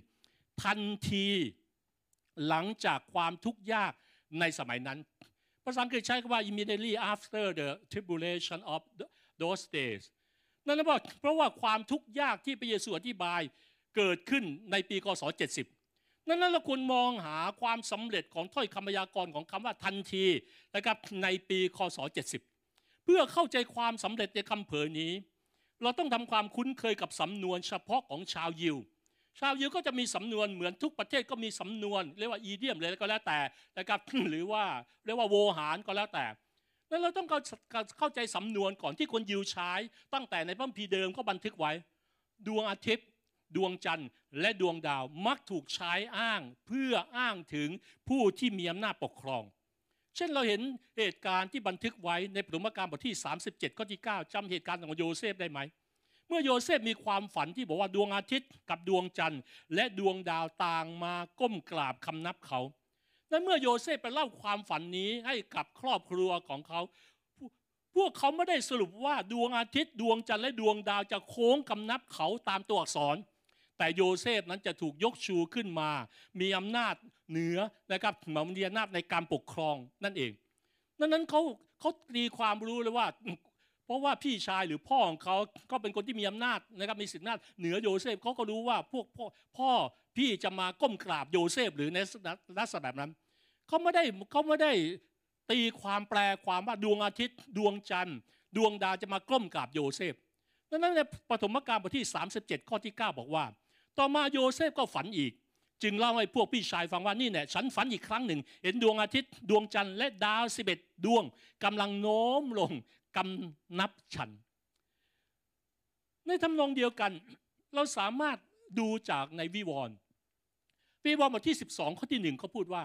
ทันทีหลังจากความทุกข์ยากในสมัยนั้น ภาษาอังกฤษใช้คำว่า immediately after the tribulation of those days นั่นเพราะเพราะว่าความทุกข์ยากที่พระเยซูอธิบายเกิดขึ้นในปีคศ70นั้นเราควรมองหาความสำเร็จของถ้อยคำพยากรณ์ของคำว่าทันทีนะครับในปีคศ70 เพื่อเข้าใจความสำเร็จในคำเผยนี้ เราต้องทำความคุ้นเคยกับสำนวนเฉพาะของชาวยิว ชาวยิวก็จะมีสำนวนเหมือนทุกประเทศก็มีสำนวนเรียกว่าอีเดียมเลยก็แล้วแต่นะครับหรือว่าเรียกว่าโวหารก็แล้วแต่ แล้วเราต้องเข้าใจสำนวนก่อนที่คนยิวใช้ ตั้งแต่ในพระคัมภีร์เดิมก็บันทึกไว้ ดวงอาทิตย์ ดวงจันทร์ และดวงดาวมักถูกใช้อ้าง เพื่ออ้างถึงผู้ที่มีอำนาจปกครอง เช่นเราเห็นเหตุการณ์ที่บันทึกไว้ในปฐมกาลบทที่ 37ข้อที่9จำเหตุการณ์ของโยเซฟได้ไหมเมื่อโยเซฟมีความฝันที่บอกว่าดวงอาทิตย์กับดวงจันทร์ และดวงดาวต่างมาก้มกราบคำนับเขา และเมื่อโยเซฟไปเล่าความฝันนี้ให้กับครอบครัวของเขา พวกเขาไม่ได้สรุปว่าดวงอาทิตย์ดวงจันทร์และดวงดาวจะโค้งกำนับเขาตามตัวอักษร แต่โยเซฟนั้นจะถูกยกชูขึ้นมา มีอำนาจเหนือนะครับมีอำนาจในการปกครองนั่นเองดังนั้นเขาเขาตีความรู้เลยว่า เพราะว่าพี่ชายหรือพ่อของเขาก็เป็นคนที่มีอำนาจนะครับมีสิทธิอำนาจเหนือโยเซฟเขาก็รู้ว่าพวกพ่อพ่อพี่จะมาก้มกราบโยเซฟหรือในลักษณะแบบนั้นเขาไม่ได้เขาไม่ได้ตีความแปลความว่าดวงอาทิตย์ ดวงจันทร์ ดวงดาวจะมาก้มกราบโยเซฟดังนั้นในปฐมกาลบทที่ 37 ข้อที่ 9 บอกว่า ต่อมาโยเซฟก็ฝันอีก จึงเล่าให้พวกพี่ชายฟังว่านี่แน่ฉันฝันอีกครั้งหนึ่ง เห็นดวงอาทิตย์ ดวงจันทร์และดาวสิบเอ็ดดวงกำลังโน้มลง กำนับฉัน ในทำนองเดียวกัน เราสามารถดูจากในวิวรณ์วิวรณ์บทที่ 12 ข้อที่หนึ่งเขาพูดว่า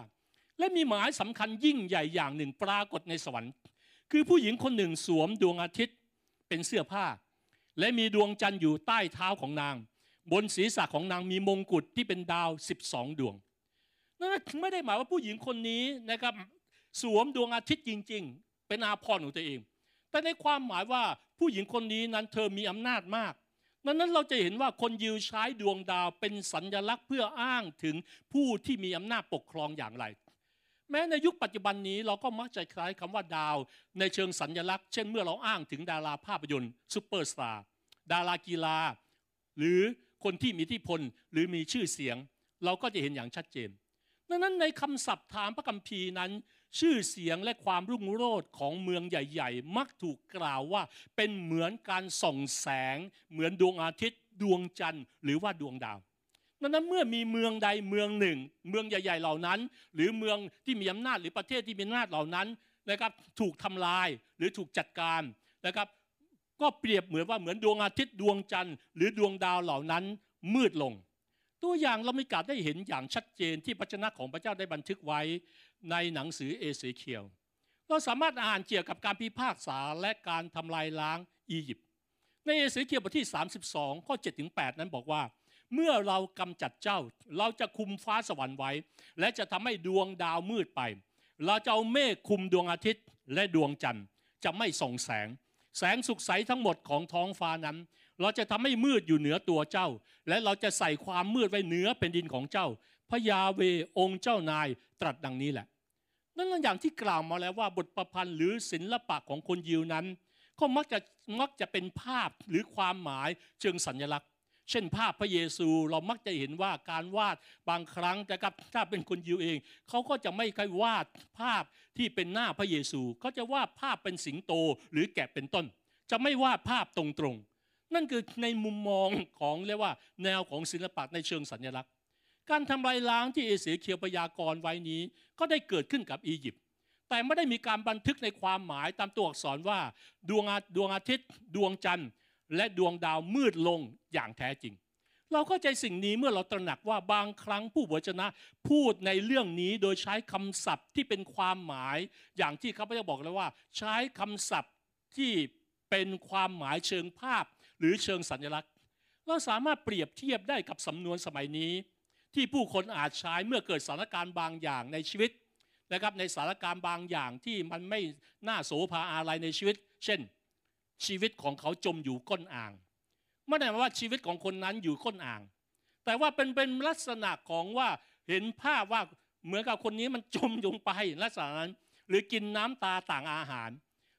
และมีหมายสำคัญยิ่งใหญ่อย่างหนึ่งปรากฏในสวรรค์ คือผู้หญิงคนหนึ่งสวมดวงอาทิตย์เป็นเสื้อผ้า และมีดวงจันทร์อยู่ใต้เท้าของนาง บนศีรษะของนางมีมงกุฎที่เป็นดาว 12 ดวงนั่นไม่ได้หมายว่าผู้หญิงคนนี้นะครับสวมดวงอาทิตย์จริง ๆ เป็นอาภรณ์ของตัวเอง แต่ในความหมายว่าผู้หญิงคนนี้นั้นเธอมีอำนาจมากนั้นนั้นเราจะเห็นว่าคนยิวใช้ดวงดาวเป็นสัญลักษณ์เพื่ออ้างถึงผู้ที่มีอำนาจปกครองอย่างไร แม้ในยุคปัจจุบันนี้เราก็มักจะคล้ายคำว่าดาว ในเชิงสัญญลักษณ์เช่นเมื่อเราอ้างถึงดาราภาพยนตร์ซูเปอร์สตาร์ดารากีฬา หรือคนที่มีอิทธิพลหรือมีชื่อเสียง เราก็จะเห็นอย่างชัดเจนดังนั้นในคำศัพท์ถามพระคัมภีร์นั้น ชื่อเสียงและความรุ่งโรจน์ของเมืองใหญ่ ๆ มักถูกกล่าวว่าเป็นเหมือนการส่องแสง เหมือนดวงอาทิตย์ ดวงจันทร์ หรือว่าดวงดาวดังนั้นเมื่อมีเมืองใดเมืองหนึ่ง เมืองใหญ่ ๆ เหล่านั้น หรือเมืองที่มีอำนาจหรือประเทศที่มีอำนาจเหล่านั้นนะครับถูกทำลายหรือถูกจัดการนะครับ ก็เปรียบเหมือนว่าเหมือนดวงอาทิตย์ดวงจันทร์หรือดวงดาวเหล่านั้นมืดลง ตัวอย่างเราไม่กาได้เห็นอย่างชัดเจนที่พระชนะของพระเจ้าได้บันทึกไว้ ในหนังสือเอเสเคียว เราสามารถอ่านเกี่ยวกับการพิพากษาและการทำลายล้างอียิปต์ในเอเสเคียวบทที่ 32 ข้อ7-8นั้นบอกว่า เมื่อเรากำจัดเจ้า เราจะคุมฟ้าสวรรค์ไว้ และจะทำให้ดวงดาวมืดไป เราจะเอาเมฆคุมดวงอาทิตย์และดวงจันทร์จะไม่ส่องแสง แสงสุกใสทั้งหมดของท้องฟ้านั้น เราจะทำให้มืดอยู่เหนือตัวเจ้า และเราจะใส่ความมืดไว้เหนือแผ่นดินของเจ้า พระยาเวองค์เจ้านายตรัสดังนี้แหละ นั่นอย่างที่กล่าวมาแล้วว่าบทประพันธ์หรือศิลปะของคนยิวนั้น ก็มักจะมักจะเป็นภาพหรือความหมายเชิงสัญลักษณ์ เช่นภาพพระเยซูเรามักจะเห็นว่าการวาดบางครั้งแต่กับถ้าเป็นคนยิวเอง เขาก็จะไม่ค่อยวาดภาพที่เป็นหน้าพระเยซูเขาจะวาดภาพเป็นสิงโตหรือแกะเป็นต้น จะไม่วาดภาพตรงๆนั่นคือในมุมมองของเรียกว่าแนวของศิลปะในเชิงสัญลักษณ์ การทำลายล้างที่เอเสเคียวพยากรณ์ไว้นี้ ก็ได้เกิดขึ้นกับอียิปต์แต่ไม่ได้มีการบันทึกในความหมายตามตัวอักษรว่าดวงดวงอาทิตย์ ดวงจันทร์ และดวงดาวมืดลงอย่างแท้จริง เราเข้าใจสิ่งนี้เมื่อเราตระหนักว่าบางครั้งผู้วจนะพูดในเรื่องนี้โดยใช้คำศัพท์ที่เป็นความหมาย อย่างที่เขาพเจ้าบอกเลยว่า ใช้คำศัพท์ที่เป็นความหมายเชิงภาพ หรือเชิงสัญลักษณ์ เราสามารถเปรียบเทียบได้กับสำนวนสมัยนี้ ที่ผู้คนอาจใช้เมื่อเกิดสถานการณ์บางอย่างในชีวิตนะครับในสถานการณ์บางอย่างที่มันไม่น่าโสภาอะไรในชีวิต เช่น ชีวิตของเขาจมอยู่ก้นอ่างไม่ได้หมายว่าชีวิตของคนนั้นอยู่ก้นอ่าง แต่ว่าเป็นเป็นลักษณะของว่าเห็นภาพว่าเหมือนกับคนนี้มันจมลงไปลักษณะนั้น หรือกินน้ำตาต่างอาหาร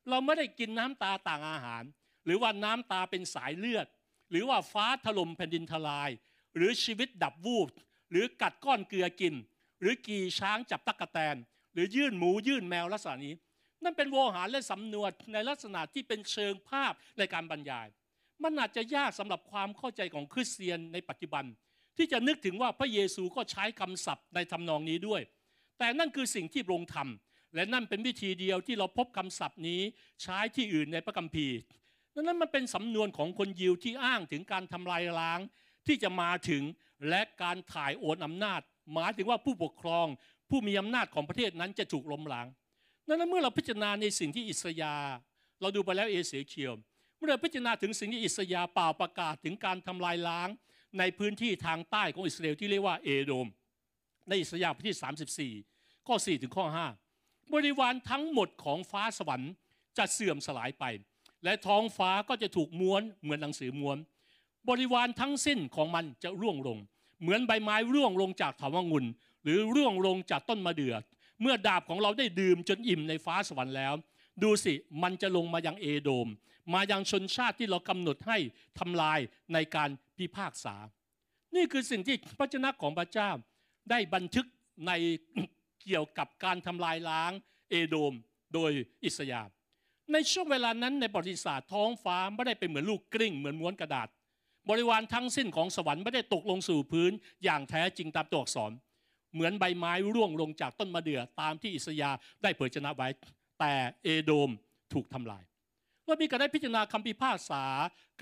เราไม่ได้กินน้ำตาต่างอาหาร หรือว่าน้ำตาเป็นสายเลือด หรือว่าฟ้าถล่มแผ่นดินทลาย หรือชีวิตดับวูบ หรือกัดก้อนเกลือกิน หรือกี่ช้างจับตักกะแตน หรือยื่นหมูยื่นแมวลักษณะนี้ นั่นเป็นโวหารและสำนวนในลักษณะที่เป็นเชิงภาพในการบรรยาย มันอาจจะยากสำหรับความเข้าใจของคริสเตียนในปัจจุบัน ที่จะนึกถึงว่าพระเยซูก็ใช้คำศัพท์ในทำนองนี้ด้วย แต่นั่นคือสิ่งที่พระองค์ทำและนั่นเป็นวิธีเดียวที่เราพบคำศัพท์นี้ใช้ที่อื่นในพระคัมภีร์ดังนั้นมันเป็นสำนวนของคนยิวที่อ้างถึงการทำลายล้าง ที่จะมาถึงและการถ่ายโอนอำนาจ หมายถึงว่าผู้ปกครอง ผู้มีอำนาจของประเทศนั้นจะถูกล้มล้างดังนั้นเมื่อเราพิจารณาในสิ่งที่อิสยา เราดูไปแล้วเอเสเคียวเมื่อเราพิจารณาถึงสิ่งที่อิสยาเป่าประกาศถึงการทำลายล้าง ในพื้นที่ทางใต้ของอิสราเอลที่เรียกว่าเอโดม ในอิสยาห์บทที่ 34 ข้อ 4 ถึงข้อ 5 บริวารทั้งหมดของฟ้าสวรรค์จะเสื่อมสลายไป และท้องฟ้าก็จะถูกม้วนเหมือนหนังสือม้วน บริวารทั้งสิ้นของมันจะร่วงลง เหมือนใบไม้ร่วงลงจากถาวรงุ่นหรือร่วงลงจากต้นมะเดื่อเมื่อดาบของเราได้ดื่มจนอิ่มในฟ้าสวรรค์แล้ว ดูสิมันจะลงมายังเอโดม มายังชนชาติที่เรากำหนดให้ทำลายในการพิพากษา นี่คือสิ่งที่พระเจ้าของพระเจ้าได้บันทึกในเกี่ยวกับการทำลายล้างเอโดมโดยอิสยาห์ในช่วงเวลานั้นในประวัติศาสตร์ท้องฟ้าไม่ได้เป็นเหมือนลูกกลิ้งเหมือนม้วนกระดาษ บริวารทั้งสิ้นของสวรรค์ไม่ได้ตกลงสู่พื้นอย่างแท้จริงตามตัวอักษร เหมือนใบไม้ร่วงลงจากต้นมะเดื่อตามที่อิสยาได้เผยชนะไว้ แต่เอโดมถูกทำลายว่ามีการได้พิจารณาคำพิพากษา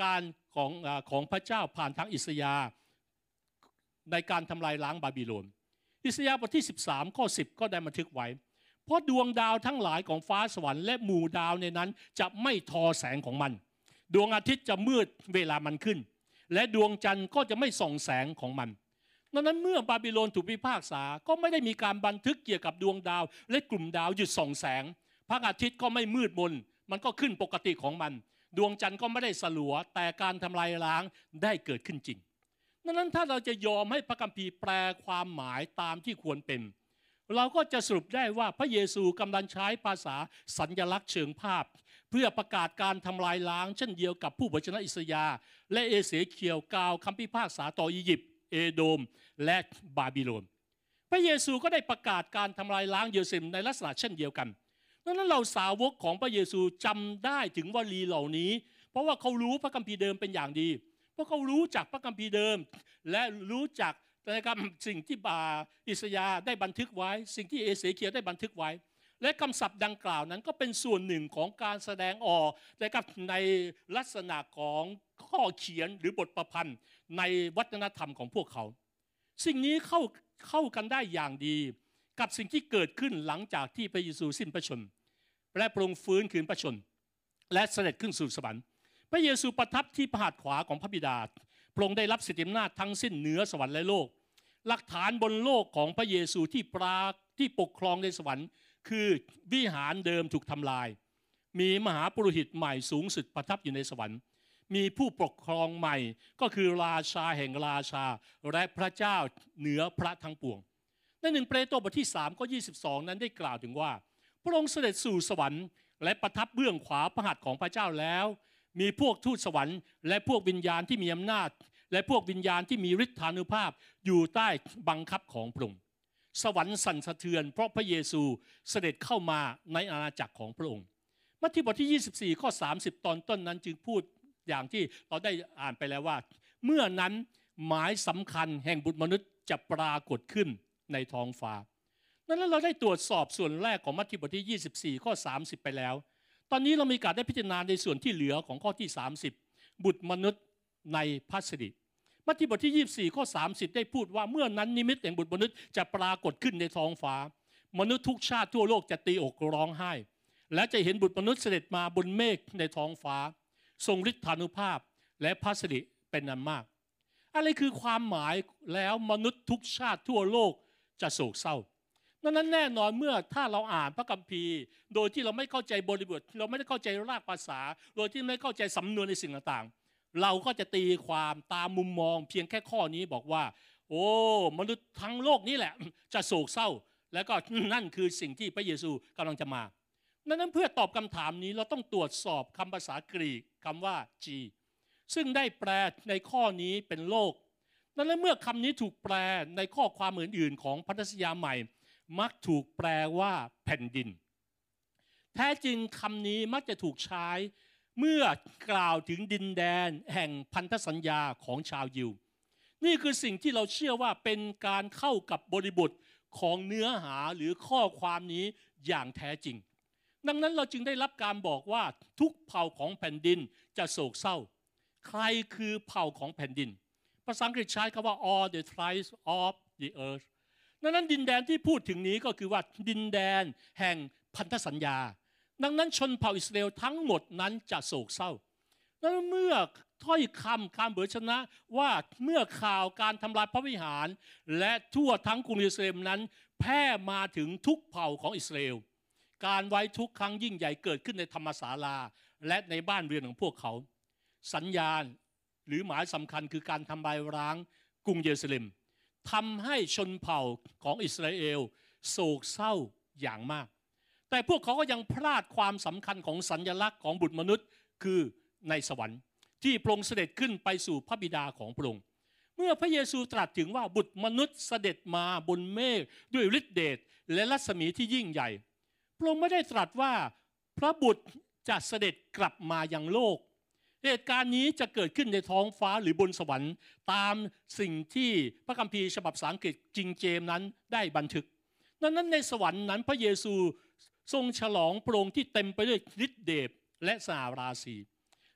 การของของพระเจ้าผ่านทางอิสยาในการทำลายล้างบาบิโลน อิสยาบทที่ 13 ข้อ 10 ก็ได้บันทึกไว้ เพราะดวงดาวทั้งหลายของฟ้าสวรรค์และหมู่ดาวในนั้นจะไม่ทอแสงของมัน ดวงอาทิตย์จะมืดเวลามันขึ้น และดวงจันทร์ก็จะไม่ส่องแสงของมันดังนั้นเมื่อบาบิโลนถูกพิพากษาก็ไม่ได้มีการบันทึกเกี่ยวกับดวงดาว และกลุ่มดาวหยุดส่องแสง พระอาทิตย์ก็ไม่มืดมน มันก็ขึ้นปกติของมัน ดวงจันทร์ก็ไม่ได้สลัว แต่การทำลายล้างได้เกิดขึ้นจริงดังนั้นถ้าเราจะยอมให้พระคัมภีร์แปลความหมายตามที่ควรเป็น เราก็จะสรุปได้ว่าพระเยซูกำลังใช้ภาษาสัญญลักษณ์เชิงภาพ เพื่อประกาศการทำลายล้าง เช่นเดียวกับผู้เผยชนะอิสยาและเอเสเคียวกล่าวคำพิพากษาต่ออียิปต์เอโดมและบาบิโลน พระเยซูก็ได้ประกาศการทำลายล้างเยรูซาเล็มในลักษณะเช่นเดียวกันดังนั้นเราสาวกของพระเยซูจำได้ถึงวลีเหล่านี้ เพราะว่าเขารู้พระคัมภีร์เดิมเป็นอย่างดี เพราะเขารู้จักพระคัมภีร์เดิม และรู้จักนะครับสิ่งที่บาอิสยาได้บันทึกไว้ สิ่งที่เอเสเคียได้บันทึกไว้ และคำศัพท์ดังกล่าวนั้นก็เป็นส่วนหนึ่งของการแสดงออกนะครับในลักษณะของ ข้อเขียนหรือบทประพันธ์ในวัฒนธรรมของพวกเขา สิ่งนี้เข้าเข้ากันได้อย่างดี กับสิ่งที่เกิดขึ้นหลังจากที่พระเยซูสิ้นพระชนม์และปรงฟื้นคืนพระชนม์และเสด็จขึ้นสู่สวรรค์พระเยซูประทับที่พระหัตถ์ขวาของพระบิดาพระองค์ได้รับสิทธิอำนาจทั้งสิ้นเหนือสวรรค์และโลก หลักฐานบนโลกของพระเยซูที่ปราที่ปกครองในสวรรค์ คือวิหารเดิมถูกทำลาย มีมหาปุโรหิตใหม่สูงสุดประทับอยู่ในสวรรค์ มีผู้ปกครองใหม่ ก็คือราชาแห่งราชา และพระเจ้าเหนือพระทั้งปวง ในหนึ่งเปโตรบทที่3ก็22 นั้นได้กล่าวถึงว่า พระองค์เสด็จสู่สวรรค์ และประทับเบื้องขวาพระหัตถ์ของพระเจ้าแล้ว มีพวกทูตสวรรค์และพวกวิญญาณที่มีอำนาจ และพวกวิญญาณที่มีฤทธานุภาพอยู่ใต้บังคับของพระองค์สวรรค์สั่นสะเทือน เพราะพระเยซูเสด็จเข้ามาในอาณาจักรของพระองค์มัทธิวบทที่ 24 ข้อ 30 ตอนต้นนั้นจึงพูด อย่างที่เราได้อ่านไปแล้วว่า เมื่อนั้นหมายสำคัญแห่งบุตรมนุษย์จะปรากฏขึ้นในท้องฟ้านั้นเราได้ตรวจสอบส่วนแรกของมัทธิวบทที่ 24 ข้อ 30 ไปแล้ว ตอนนี้เรามีการได้พิจารณาในส่วนที่เหลือของข้อที่ 30 บุตรมนุษย์ในพัสดิมัทธิวบทที่ 24 ข้อ 30 ได้พูดว่าเมื่อนั้นนิมิตแห่งบุตรมนุษย์จะปรากฏขึ้นในท้องฟ้า มนุษย์ทุกชาติทั่วโลกจะตีอกร้องไห้ และจะเห็นบุตรมนุษย์เสด็จมาบนเมฆในท้องฟ้า ทรงฤทธานุภาพและพัสดิเป็นนันมาก อะไรคือความหมายแล้วมนุษย์ทุกชาติทั่วโลกจะโศกเศร้าดังนั้นแน่นอนเมื่อถ้าเราอ่านพระคัมภีร์ โดยที่เราไม่เข้าใจบริบท เราไม่ได้เข้าใจรากภาษา โดยที่ไม่เข้าใจสำนวนในสิ่งต่างๆ เราก็จะตีความตามมุมมอง เพียงแค่ข้อนี้บอกว่า โอ้ มนุษย์ทั้งโลกนี้แหละ จะโศกเศร้า แล้วก็นั่นคือสิ่งที่พระเยซูกำลังจะมา ดังนั้นเพื่อตอบคำถามนี้เราต้องตรวจสอบคำภาษากรีกคำว่า G ซึ่งได้แปลในข้อนี้เป็นโลก ดังนั้นเมื่อคำนี้ถูกแปลในข้อความอื่นๆ ของพันธสัญญาใหม่ มักถูกแปลว่าแผ่นดิน แท้จริงคำนี้มักจะถูกใช้เมื่อกล่าวถึงดินแดนแห่งพันธสัญญาของชาวยิว นี่คือสิ่งที่เราเชื่อว่าเป็นการเข้ากับบริบทของเนื้อหาหรือข้อความนี้อย่างแท้จริง ดังนั้นเราจึงได้รับการบอกว่าทุกเผ่าของแผ่นดินจะโศกเศร้า ใครคือเผ่าของแผ่นดิน ภาษาอังกฤษใช้คำว่า all the tribes of the earth ดังนั้นดินแดนที่พูดถึงนี้ก็คือว่าดินแดนแห่งพันธสัญญา ดังนั้นชนเผ่าอิสราเอลทั้งหมดนั้นจะโศกเศร้าดังนั้นเมื่อถ้อยคำการเบิดชนะว่าเมื่อข่าวการทำลายพระวิหาร และทั่วทั้งกรุงเยรูซาเล็มนั้น แพร่มาถึงทุกเผ่าของอิสราเอล การไว้ทุกครั้งยิ่งใหญ่เกิดขึ้นในธรรมศาลา และในบ้านเรือนของพวกเขา สัญญาณหรือหมายสำคัญคือการทำลายร้างกรุงเยรูซาเล็มทำให้ชนเผ่าของอิสราเอล โศกเศร้าอย่างมาก แต่พวกเขาก็ยังพลาดความสำคัญของสัญญลักษณ์ของบุตรมนุษย์คือในสวรรค์ ที่พระองค์เสด็จขึ้นไปสู่พระบิดาของพระองค์เมื่อพระเยซูตรัสถึงว่าบุตรมนุษย์เสด็จมาบนเมฆด้วยฤทธิเดชและรัศมีที่ยิ่งใหญ่ ระองค์ไม่ได้ตรัสว่าพระบุตรจะเสด็จกลับมายังโลก เหตุการณ์นี้จะเกิดขึ้นในท้องฟ้าหรือบนสวรรค์ ตามสิ่งที่พระคัมภีร์ฉบับภาษาอังกฤษจริงเจมนั้นได้บันทึกดังนั้นในสวรรค์นั้นพระเยซูทรงฉลองพรงที่เต็มไปด้วยฤทธิเดชและสาราศี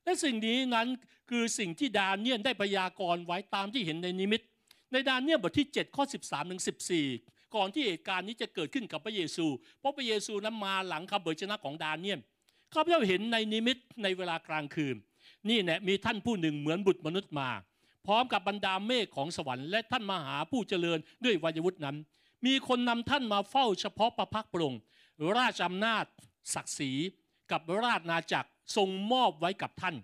และสิ่งนี้นั้นคือสิ่งที่ดาเนียนได้พยากรณ์ไว้ตามที่เห็นในนิมิต ในดาเนียนบทที่ 7 ข้อ 13ถึง14 ก่อนที่เหตุการณ์นี้จะเกิดขึ้นกับพระเยซู เพราะพระเยซูนั้นมาหลังคำเบิดชนะของดาเนียนข้าพเจ้าเห็นในนิมิตในเวลากลางคืน นี่แหละมีท่านผู้หนึ่งเหมือนบุตรมนุษย์มา พร้อมกับบรรดาเมฆของสวรรค์และท่านมาหาผู้เจริญด้วยวัยวุฒินั้น มีคนนำท่านมาเฝ้าเฉพาะประพักพระองค์ราชอำนาจ ศักดิ์ศรีกับราชนาจักรทรงมอบไว้กับท่าน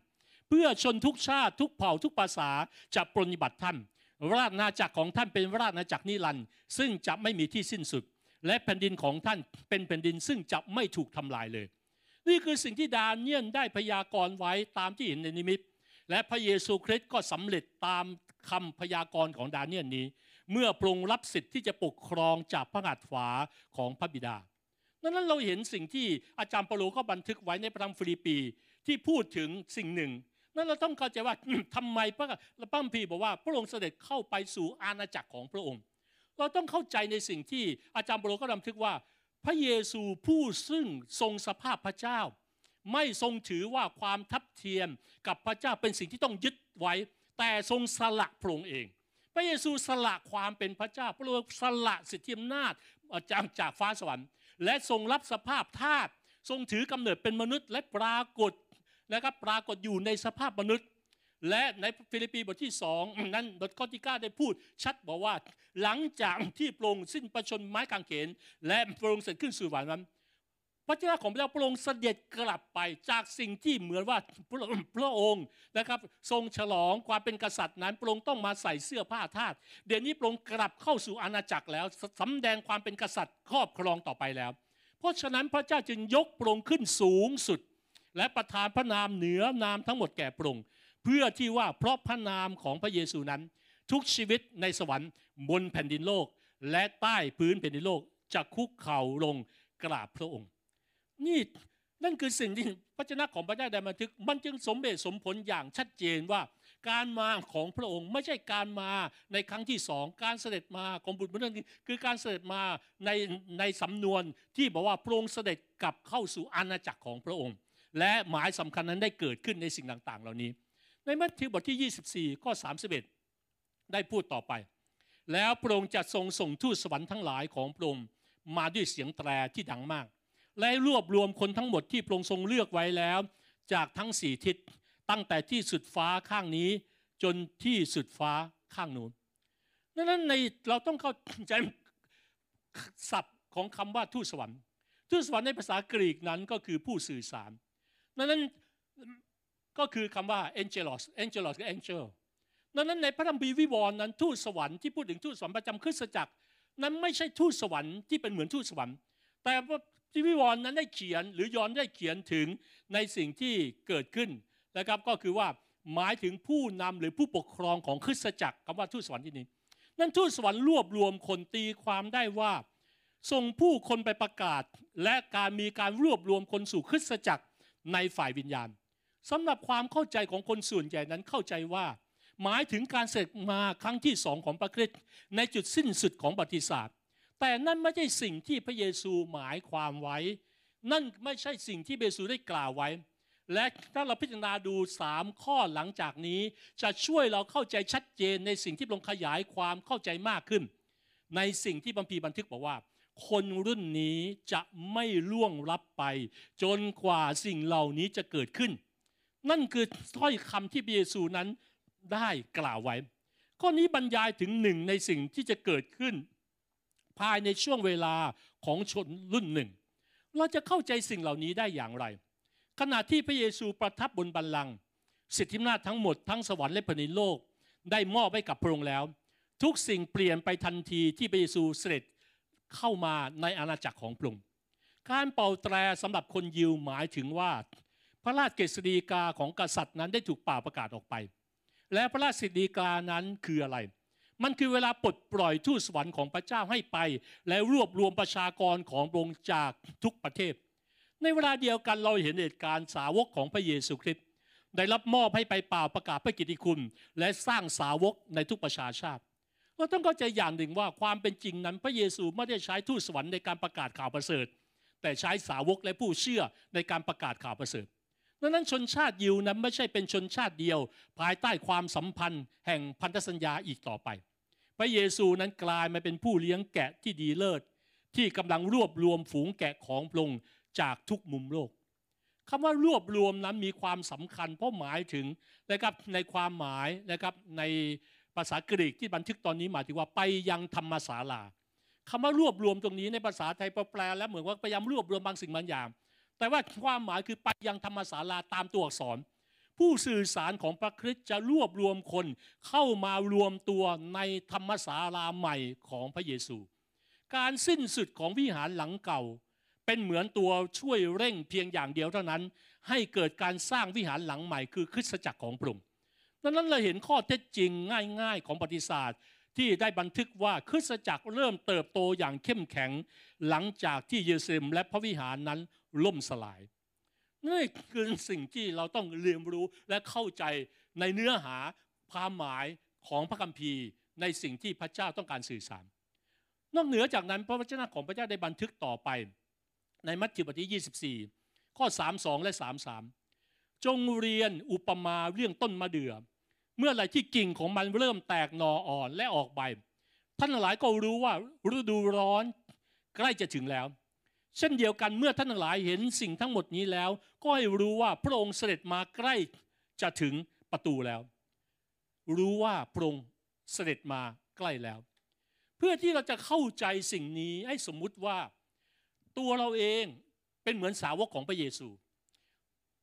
เพื่อชนทุกชาติทุกเผ่าทุกภาษาจะปรนิบัติท่าน ราชนาจักรของท่านเป็นราชนาจักรนิรันดร์ซึ่งจะไม่มีที่สิ้นสุด และแผ่นดินของท่านเป็นแผ่นดินซึ่งจะไม่ถูกทำลายเลย นี่คือสิ่งที่ดาเนียลได้พยากรณ์ไว้ตามที่เห็นในนิมิต และพระเยซูคริสต์ก็สำเร็จตามคำพยากรณ์ของดาเนียลนี้ เมื่อทรงรับสิทธิ์ที่จะปกครองจากพระหัตถ์ขวาของพระบิดาดังนั้นเราเห็นสิ่งที่อาจารย์เปาโลก็บันทึกไว้ในพระธรรมฟิลิปปีที่พูดถึงสิ่งหนึ่ง นั้นเราต้องเข้าใจว่าทำไมพระพระคัมภีร์บอกว่า พระองค์เสด็จเข้าไปสู่อาณาจักรของพระองค์ เราต้องเข้าใจในสิ่งที่อาจารย์บโรก็บันทึกว่า พระเยซูผู้ซึ่งทรงสภาพพระเจ้า ไม่ทรงถือว่าความทับเทียมกับพระเจ้าเป็นสิ่งที่ต้องยึดไว้ แต่ทรงสละพระองค์เอง พระเยซูสละความเป็นพระเจ้า พระองค์สละสิทธิอำนาจจากจากฟ้าสวรรค์ และทรงรับสภาพทาสทรงถือกำเนิดเป็นมนุษย์และปรากฏ นะครับปรากฏอยู่ในสภาพมนุษย์ และในฟิลิปปีบทที่สองนั้นบทข้อที่9ได้พูด ชัดบอกว่า หลังจากที่โปรงสิ้นประชนไม้กางเขน และโปรงเสร็จขึ้นสู่สวรรค์นั้นพระเจ้าของพระเจ้าพระองค์เสด็จกลับไปจากสิ่งที่เหมือนว่าพระองค์นะครับ ทรงฉลองความเป็นกษัตริย์นั้นพระองค์ต้องมาใส่เสื้อผ้าทาสเดี๋ยวนี้พระองค์กลับเข้าสู่อาณาจักรแล้วสำแดงความเป็นกษัตริย์ครอบครองต่อไปแล้ว เพราะฉะนั้นพระเจ้าจึงยกพระองค์ขึ้นสูงสุด และประทานพระนามเหนือนามทั้งหมดแก่พระองเพื่อที่ว่าเพราะพระนามของพระเยซูนั้น ทุกชีวิตในสวรรค์บนแผ่นดินโลก และใต้พื้นแผ่นดินโลกจะคุกเข่าลงกราบพระองค์ นี่นั่นคือสิ่งที่พระเจ้าของพระเจ้าได้บันทึก มันจึงสมเหตุสมผลอย่างชัดเจนว่า การมาของพระองค์ไม่ใช่การมาในครั้งที่สองการเสด็จมาของบุตรมนุษย์คือการเสด็จมาในในสำนวนที่บอกว่าพระองค์เสด็จกลับเข้าสู่อาณาจักรของพระองค์ และหมายสำคัญนั้นได้เกิดขึ้นในสิ่งต่างๆ เหล่านี้ ในมัทธิวบทที่ 24 ข้อ 31 ได้พูดต่อไป แล้วพระองค์จะทรงส่งทูตสวรรค์ทั้งหลายของพระองค์มาด้วยเสียงแตรที่ดังมาก และรวบรวมคนทั้งหมดที่พระองค์ทรงเลือกไว้แล้ว จากทั้งสี่ทิศตั้งแต่ที่สุดฟ้าข้างนี้ จนที่สุดฟ้าข้างนู้นดังนั้นในเราต้องเข้าใจศัพท์ของคำว่าทูตสวรรค์ ทูตสวรรค์ในภาษากรีกนั้นก็คือผู้สื่อสาร นั้นก็คือคำว่า angelos angelos คือ angel ดังนั้นในพระธรรมบีวิวรณ์นั้นทูตสวรรค์ที่พูดถึงทูตสวรรค์ประจำคริสตจักร นั้นไม่ใช่ทูตสวรรค์ที่เป็นเหมือนทูตสวรรค์ แต่ว่าที่วิวรณ์นั้นได้เขียนหรือย้อนได้เขียนถึงในสิ่งที่เกิดขึ้นนะครับก็คือว่าหมายถึงผู้นำหรือผู้ปกครองของคริสตจักรคำว่าทูตสวรรค์ที่นี้ นั่นทูตสวรรค์รวบรวมคนตีความได้ว่าส่งผู้คนไปประกาศ และการมีการรวบรวมคนสู่คริสตจักร ในฝ่ายวิญญาณสำหรับความเข้าใจของคนส่วนใหญ่นั้นเข้าใจว่า หมายถึงการเสด็จมาครั้งที่สองของพระคริสต์ในจุดสิ้นสุดของบัติศาสตร์แต่นั่นไม่ใช่สิ่งที่พระเยซูหมายความไว้ นั่นไม่ใช่สิ่งที่เบซูได้กล่าวไว้ และถ้าเราพิจารณาดูสามข้อหลังจากนี้ จะช่วยเราเข้าใจชัดเจนในสิ่งที่ลงขยายความเข้าใจมากขึ้น ในสิ่งที่บัมพีบันทึกบอกว่า คนรุ่นนี้จะไม่ล่วงลับไป จนกว่าสิ่งเหล่านี้จะเกิดขึ้น นั่นคือถ้อยคำที่พระเยซูนั้นได้กล่าวไว้ ข้อนี้บรรยายถึงหนึ่งในสิ่งที่จะเกิดขึ้น ภายในช่วงเวลาของชนรุ่นหนึ่ง เราจะเข้าใจสิ่งเหล่านี้ได้อย่างไร ขณะที่พระเยซูประทับบนบัลลังก์สิทธิอำนาจทั้งหมดทั้งสวรรค์และแผ่นดินโลก ได้มอบให้กับพระองค์แล้ว ทุกสิ่งเปลี่ยนไปทันทีที่พระเยซูเสด็จ เข้ามาในอาณาจักรของพระองค์การเป่าแตรสำหรับคนยิวหมายถึงว่า พระราชเกษฎีกาของกษัตริย์นั้นได้ถูกป่าประกาศออกไป และพระราชสิทธิกานั้นคืออะไร มันคือเวลาปลดปล่อยทูตสวรรค์ของพระเจ้าให้ไป และรวบรวมประชากรของพระองค์จากทุกประเทศ ในเวลาเดียวกันเราเห็นเหตุการณ์สาวกของพระเยซูคริสต์ได้รับมอบให้ไปเป่าประกาศพระกิตติคุณ และสร้างสาวกในทุกประชาชาติ เราต้องเข้าใจอย่างหนึ่งว่าความเป็นจริงนั้น พระเยซูไม่ได้ใช้ทูตสวรรค์ในการประกาศข่าวประเสริฐ แต่ใช้สาวกและผู้เชื่อในการประกาศข่าวประเสริฐดังนั้นชนชาติยิวนั้นไม่ใช่เป็นชนชาติเดียว ภายใต้ความสัมพันธ์ แห่งพันธสัญญาอีกต่อไป พระเยซูนั้นกลายมาเป็นผู้เลี้ยงแกะที่ดีเลิศ ที่กำลังรวบรวมฝูงแกะของพระองค์จากทุกมุมโลกคำว่ารวบรวมนั้นมีความสำคัญเพราะหมายถึงนะครับในความหมายนะครับใน ภาษากรีกที่บันทึกตอนนี้หมายถึงว่าไปยังธรรมศาลาคำว่ารวบรวมตรงนี้ในภาษาไทยแปลแล้วเหมือนว่าพยายามรวบรวมบางสิ่งบางอย่าง แต่ว่าความหมายคือไปยังธรรมศาลาตามตัวอักษร ผู้สื่อสารของพระคริสต์จะรวบรวมคนเข้ามารวมตัวในธรรมศาลาใหม่ของพระเยซู การสิ้นสุดของวิหารหลังเก่า เป็นเหมือนตัวช่วยเร่งเพียงอย่างเดียวเท่านั้น ให้เกิดการสร้างวิหารหลังใหม่คือคริสตจักรของพระองค์ ดังนั้นเราเห็นข้อเท็จจริงง่ายๆ ของปฏิศาสตร์ ที่ได้บันทึกว่าคริสตจักรเริ่มเติบโตอย่างเข้มแข็ง หลังจากที่เยรูซาเล็มและพระวิหารนั้นล่มสลายนี่คือสิ่งที่เราต้องเรียนรู้และเข้าใจในเนื้อหาความหมายของพระคัมภีร์ในสิ่งที่พระเจ้าต้องการสื่อสาร นอกเหนือจากนั้นพระวจนะของพระเจ้าได้บันทึกต่อไป ในมัทธิวบทที่ 24 ข้อ 32 และ 33 จงเรียนอุปมาเรื่องต้นมะเดื่อ เมื่อไรที่กิ่งของมันเริ่มแตกหนออ่อนและออกใบ ท่านหลายก็รู้ว่าฤดูร้อนใกล้จะถึงแล้ว เช่นเดียวกันเมื่อท่านหลายเห็นสิ่งทั้งหมดนี้แล้ว ก็ให้รู้ว่าพระองค์เสด็จมาใกล้จะถึงประตูแล้ว รู้ว่าพระองค์เสด็จมาใกล้แล้ว เพื่อที่เราจะเข้าใจสิ่งนี้ให้สมมุติว่าตัวเราเองเป็นเหมือนสาวกของพระเยซู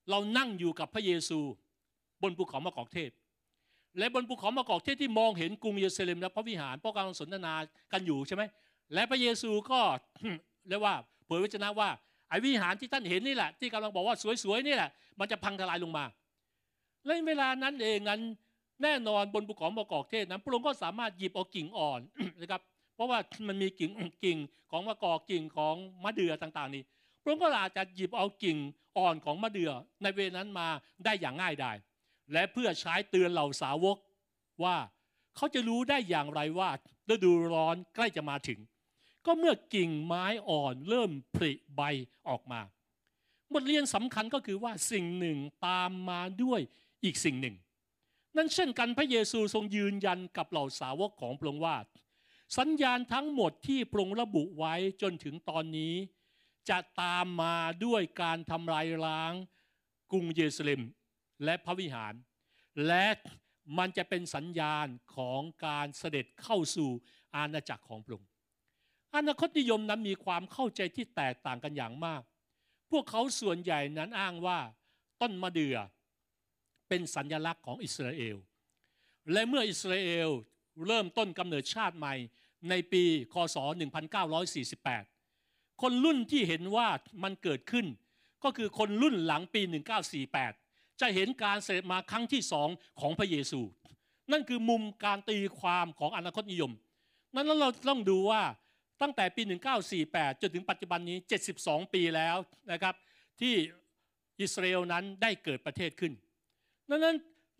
เรานั่งอยู่กับพระเยซู บนภูเขามะกอกเทศ และบนภูเขามะกอกเทศที่มองเห็นกรุงเยรูซาเล็มและพระวิหารพวกกำลังสนทนากันอยู่ใช่ไหมและพระเยซูก็เรียกว่าเผยวจนะว่าไอ้วิหารที่ท่านเห็นนี่แหละ ที่กำลังบอกว่าสวยๆนี่แหละ มันจะพังทลายลงมา และเวลานั้นเองนั้นแน่นอนบนภูเขามะกอกเทศนั้นพระองค์ก็สามารถหยิบเอากิ่งอ่อนนะครับเพราะว่ามันมีกิ่งกิ่งของมะกอกกิ่งของมะเดื่อต่าง ๆ นี่พระองค์ก็อาจจะหยิบเอากิ่งอ่อนของมะเดื่อในเวลนั้นมาได้อย่างง่ายดาย และเพื่อใช้เตือนเหล่าสาวกว่าเขาจะรู้ได้อย่างไรว่าฤดูร้อนใกล้จะมาถึง ก็เมื่อกิ่งไม้อ่อนเริ่มผลิใบออกมา บทเรียนสำคัญก็คือว่าสิ่งหนึ่งตามมาด้วยอีกสิ่งหนึ่ง นั่นเช่นกันพระเยซูทรงยืนยันกับเหล่าสาวกของพระองค์ว่า สัญญาณทั้งหมดที่พระองค์ระบุไว้จนถึงตอนนี้ จะตามมาด้วยการทำลายล้างกรุงเยรูซาเล็ม และพระวิหาร และมันจะเป็นสัญญาณของการเสด็จเข้าสู่อาณาจักรของพระองค์อนาคตนิยมนั้นมีความเข้าใจที่แตกต่างกันอย่างมาก พวกเขาส่วนใหญ่นั้นอ้างว่าต้นมะเดื่อเป็นสัญลักษณ์ของอิสราเอล และเมื่ออิสราเอลเริ่มต้นกำเนิดชาติใหม่ในปีคศ 1948 คนรุ่นที่เห็นว่ามันเกิดขึ้น ก็คือคนรุ่นหลังปี 1948 จะเห็นการเสด็จมาครั้งที่สองของพระเยซู นั่นคือมุมการตีความของอนาคตนิยม นั้นเราต้องดูว่าตั้งแต่ปี 1948 จนถึงปัจจุบันนี้ 72 ปีแล้วนะครับ ที่อิสราเอลนั้นได้เกิดประเทศขึ้นดังนั้น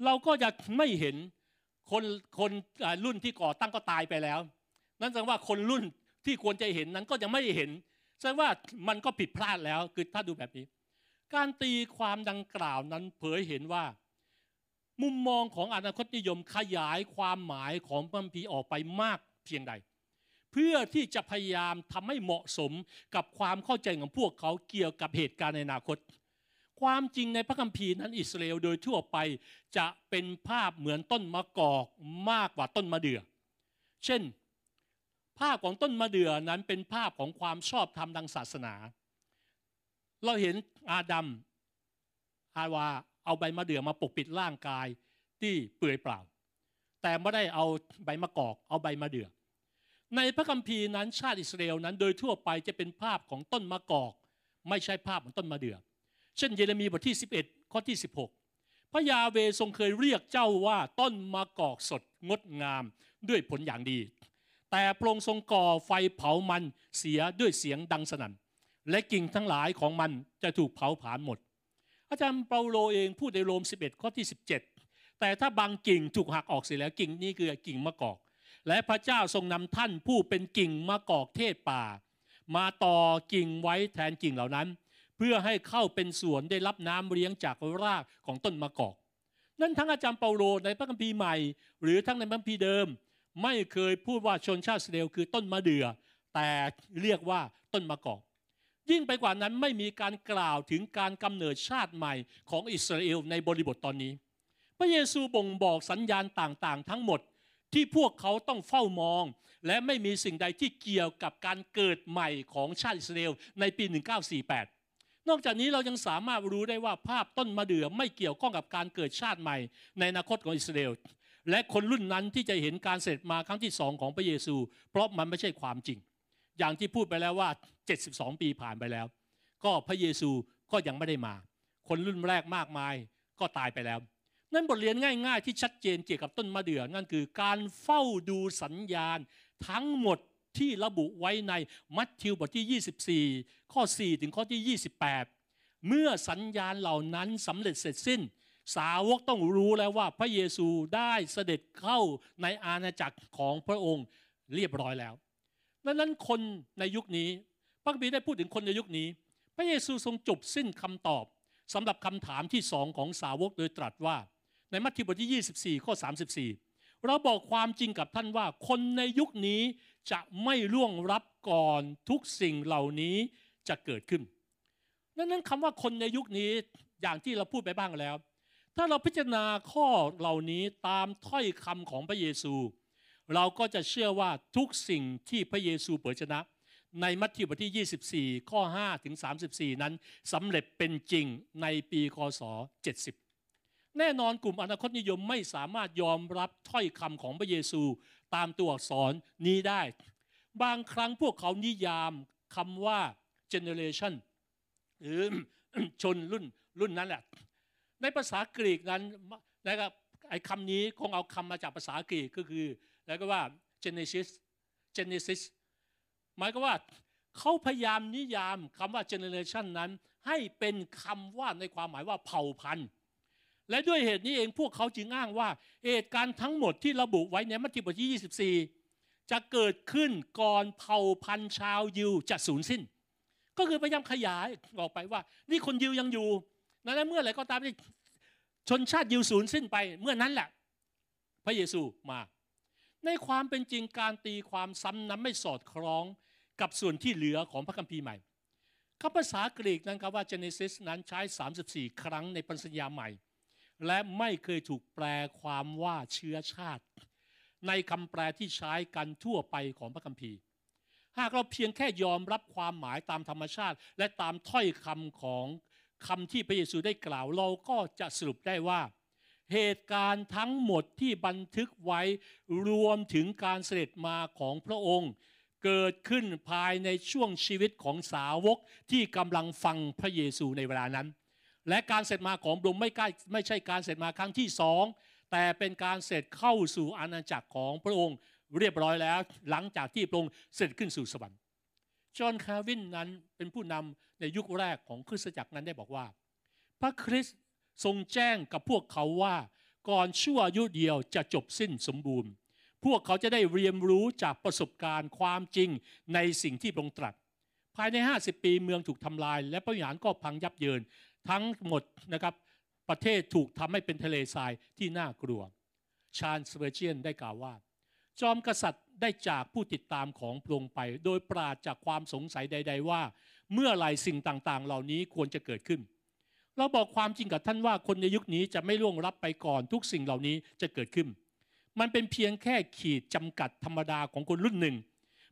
เราก็จะไม่เห็นคนคนรุ่นที่ก่อตั้งก็ตายไปแล้ว นั่นแสดงว่าคนรุ่นที่ควรจะเห็นนั้นก็ยังไม่เห็นแสดงว่ามันก็ผิดพลาดแล้วคือถ้าดูแบบนี้ การตีความดังกล่าวนั้นเผยเห็นว่า มุมมองของอนาคตนิยมขยายความหมายของพระคัมภีร์ออกไปมากเพียงใด เพื่อที่จะพยายามทำให้เหมาะสมกับความเข้าใจของพวกเขาเกี่ยวกับเหตุการณ์ในอนาคต ความจริงในพระคัมภีร์นั้นอิสราเอลโดยทั่วไปจะเป็นภาพเหมือนต้นมะกอกมากกว่าต้นมะเดื่อเช่น ภาพของต้นมะเดื่อนั้นเป็นภาพของความชอบธรรมทางศาสนา เราเห็นอาดัมอาวาเอาใบมะเดื่อมาปกปิดร่างกายที่เปื่อยเปล่า แต่ไม่ได้เอาใบมะกอกเอาใบมะเดื่อ ในพระคัมภีร์นั้นชาติอิสราเอลนั้นโดยทั่วไปจะเป็นภาพของต้นมะกอก ไม่ใช่ภาพของต้นมะเดื่อ เช่นเยเรมีบทที่ 11 ข้อที่ 16 พระยาเวทรงเคยเรียกเจ้าว่าต้นมะกอกสดงดงามด้วยผลอย่างดี แต่พระองค์ทรงก่อไฟเผามันเสียด้วยเสียงดังสนั่น และกิ่งทั้งหลายของมันจะถูกเผาผลาญหมด อาจารย์เปาโลเองพูดในโรม 11 ข้อที่ 17 แต่ถ้าบางกิ่งถูกหักออกเสียแล้วกิ่งนี้คือกิ่งมะกอก และพระเจ้าทรงนำท่านผู้เป็นกิ่งมะกอกเทศป่า มาต่อกิ่งไว้แทนกิ่งเหล่านั้น เพื่อให้เข้าเป็นสวนได้รับน้ำเลี้ยงจากรากของต้นมะกอก นั่นทั้งอาจารย์เปาโลในพระคัมภีร์ใหม่ หรือทั้งในพระคัมภีร์เดิม ไม่เคยพูดว่าชนชาติสเอลคือต้นมะเดื่อแต่เรียกว่าต้นมะกอก ยิ่งไปกว่านั้นไม่มีการกล่าวถึงการกำเนิดชาติใหม่ของอิสราเอลในบริบทตอนนี้ พระเยซูบ่งบอกสัญญาณต่างๆ ทั้งหมดที่พวกเขาต้องเฝ้ามอง และไม่มีสิ่งใดที่เกี่ยวกับการเกิดใหม่ของชาติอิสราเอลในปี 1948 นอกจากนี้เรายังสามารถรู้ได้ว่าภาพต้นมะเดื่อไม่เกี่ยวข้องกับการเกิดชาติใหม่ ในอนาคตของอิสราเอลและคนรุ่นนั้นที่จะเห็นการเสด็จมาครั้งที่สองของพระเยซู เพราะมันไม่ใช่ความจริง อย่างที่พูดไปแล้วว่า 72 ปีผ่านไปแล้ว ก็พระเยซูก็ยังไม่ได้มา คนรุ่นแรกมากมายก็ตายไปแล้ว นั่นบทเรียนง่าย ๆ ที่ชัดเจนเกี่ยวกับต้นมะเดื่อนั่นคือการเฝ้าดูสัญญาณทั้งหมดที่ระบุไว้ในมัทธิวบทที่ 24 ข้อ 4 ถึงข้อที่ 28 เมื่อสัญญาณเหล่านั้นสำเร็จเสร็จสิ้น สาวกต้องรู้แล้วว่าพระเยซูได้เสด็จเข้าในอาณาจักรของพระองค์เรียบร้อยแล้ว ดังนั้นคนในยุคนี้พระคัมภีร์ได้พูดถึงคนในยุคนี้ พระเยซูทรงจบสิ้นคำตอบสำหรับคำถามที่สองของสาวกโดยตรัสว่า ในมัทธิวบทที่ 24 ข้อ 34 เราบอกความจริงกับท่านว่า คนในยุคนี้จะไม่ล่วงรับก่อนทุกสิ่งเหล่านี้จะเกิดขึ้นดังนั้นคำว่าคนในยุคนี้อย่างที่เราพูดไปบ้างแล้ว ถ้าเราพิจารณาข้อเหล่านี้ตามถ้อยคำของพระเยซู เราก็จะเชื่อว่าทุกสิ่งที่พระเยซูเผยชนะ ในมัทธิวบทที่ 24 ข้อ 5 ถึง 34 นั้นสำเร็จเป็นจริงในปีคศ 70 แน่นอนกลุ่มอนาคตนิยมไม่สามารถยอมรับถ้อยคำของพระเยซูตามตัวอักษรนี้ได้ บางครั้งพวกเขานิยามคำว่า generation หรือชนรุ่นรุ่นนั้นแหละ ในภาษากรีกนั้นนะครับไอ้คำนี้คงเอาคำมาจากภาษากรีกก็คือ แล้วก็ว่า Genesis Genesis หมายก็ว่าเขาพยายามนิยามคำว่า generation นั้น ให้เป็นคำว่าในความหมายว่าเผ่าพันธุ์ และด้วยเหตุนี้เองพวกเขาจึงอ้างว่า เหตุการณ์ทั้งหมดที่ระบุไว้ในมัทธิวบทที่ 24 จะเกิดขึ้นก่อนเผ่าพันธุ์ชาวยิวจะสูญสิ้น ก็คือพยายามขยายออกไปว่า นี่คนยิวยังอยู่นั้นเมื่อไหร่ก็ตามที่ชนชาติยิวสูญสิ้นไป เมื่อนั้นแหละ พระเยซูมา ในความเป็นจริงการตีความซ้ำนั้นไม่สอดคล้องกับส่วนที่เหลือของพระคัมภีร์ใหม่คำภาษากรีกนั้นครับว่า Genesis นั้นใช้ 34 ครั้งในปัญญาใหม่ และไม่เคยถูกแปลความว่าเชื้อชาติ ในคำแปลที่ใช้กันทั่วไปของพระคัมภีร์ หากเราเพียงแค่ยอมรับความหมายตามธรรมชาติ และตามถ้อยคำของคำที่พระเยซูได้กล่าว เราก็จะสรุปได้ว่า เหตุการณ์ทั้งหมดที่บันทึกไว้รวมถึงการเสด็จมาของพระองค์ เกิดขึ้นภายในช่วงชีวิตของสาวกที่กำลังฟังพระเยซูในเวลานั้น และการเสร็จมาของพระองค์ไม่ใกล้ไม่ใช่การเสร็จมาครั้งที่สองแต่เป็นการเสร็จเข้าสู่อาณาจักรของพระองค์เรียบร้อยแล้ว หลังจากที่พระองค์เสร็จขึ้นสู่สวรรค์จอห์นคาวินนั้นเป็นผู้นำในยุคแรกของคริสตจักรนั้นได้บอกว่า พระคริสต์ ทรงแจ้งกับพวกเขาว่า ก่อนชั่วอายุเดียวจะจบสิ้นสมบูรณ์ พวกเขาจะได้เรียนรู้จากประสบการณ์ความจริงในสิ่งที่พระองค์ตรัส ภายใน 50 ปีเมืองถูกทำลาย และพระวิหารก็พังยับเยิน ทั้งหมดนะครับประเทศถูกทำให้เป็นทะเลทรายที่น่ากลัว ชาญสเวเชียนได้กล่าวว่า จอมกษัตริย์ได้จากผู้ติดตามของพระองค์ไป โดยปราดจากความสงสัยใด ๆ ว่า เมื่อไรสิ่งต่างๆ เหล่านี้ควรจะเกิดขึ้น เราบอกความจริงกับท่านว่าคนในยุคนี้จะไม่ล่วงรับไปก่อนทุกสิ่งเหล่านี้จะเกิดขึ้น มันเป็นเพียงแค่ขีดจำกัดธรรมดาของคนรุ่นหนึ่ง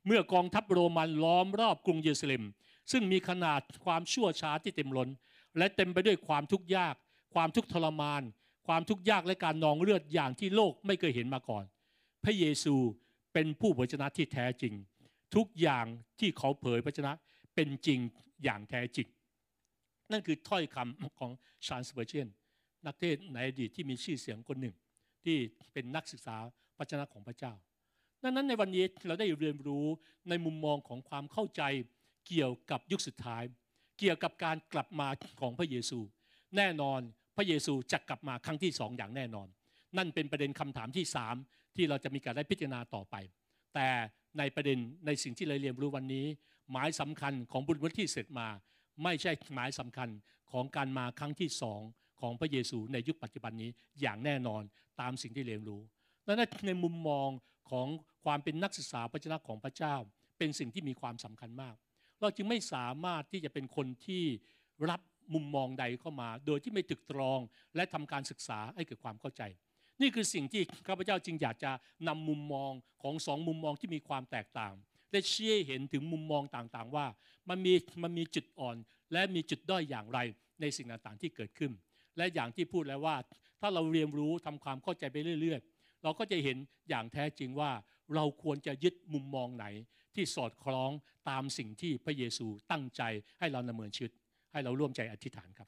เมื่อกองทัพโรมันล้อมรอบกรุงเยรูซาเล็ม ซึ่งมีขนาดความชั่วช้าที่เต็มล้น และเต็มไปด้วยความทุกข์ยาก ความทุกข์ทรมาน ความทุกข์ยากและการนองเลือดอย่างที่โลกไม่เคยเห็นมาก่อน พระเยซูเป็นผู้เผยชนะที่แท้จริง ทุกอย่างที่เขาเผยพระชนะเป็นจริงอย่างแท้จริง นั่นคือถ้อยคำของชาญสเปอร์เชนนักเทศในอดีตที่มีชื่อเสียงคนหนึ่ง ที่เป็นนักศึกษาพระชนะของพระเจ้า ดังนั้นในวันนี้เราได้เรียนรู้ในมุมมองของความเข้าใจเกี่ยวกับยุคสุดท้าย เกี่ยวกับการกลับมาของพระเยซู แน่นอนพระเยซูจะกลับมาครั้งที่สองอย่างแน่นอน นั่นเป็นประเด็นคำถามที่สามที่เราจะมีการได้พิจารณาต่อไป แต่ในประเด็นในสิ่งที่เราเรียนรู้วันนี้ หมายสำคัญของบุญวัที่เสร็จมา ไม่ใช่หมายสำคัญของการมาครั้งที่สองของพระเยซูในยุคปัจจุบันนี้อย่างแน่นอนตามสิ่งที่เรียนรู้และในมุมมองของความเป็นนักศึกษาพระเจ้าของพระเจ้า เป็นสิ่งที่มีความสำคัญมาก เราจึงไม่สามารถที่จะเป็นคนที่รับมุมมองใดเข้ามา โดยที่ไม่ตึกตรองและทำการศึกษาให้เกิดความเข้าใจ นี่คือสิ่งที่ข้าพเจ้าจึงอยากจะนำมุมมองของสองมุมมองที่มีความแตกต่าง และชี้เห็นถึงมุมมองต่างๆ ว่ามันมีมันมีจุดอ่อน และมีจุดด้อยอย่างไรในสิ่งต่างๆที่เกิดขึ้น และอย่างที่พูดแล้วว่า ถ้าเราเรียนรู้ทำความเข้าใจไปเรื่อย ๆ เราก็จะเห็นอย่างแท้จริงว่า เราควรจะยึดมุมมองไหน ที่สอดคล้องตามสิ่งที่พระเยซูตั้งใจให้เราดำเนินชีวิตให้เราร่วมใจอธิษฐานครับ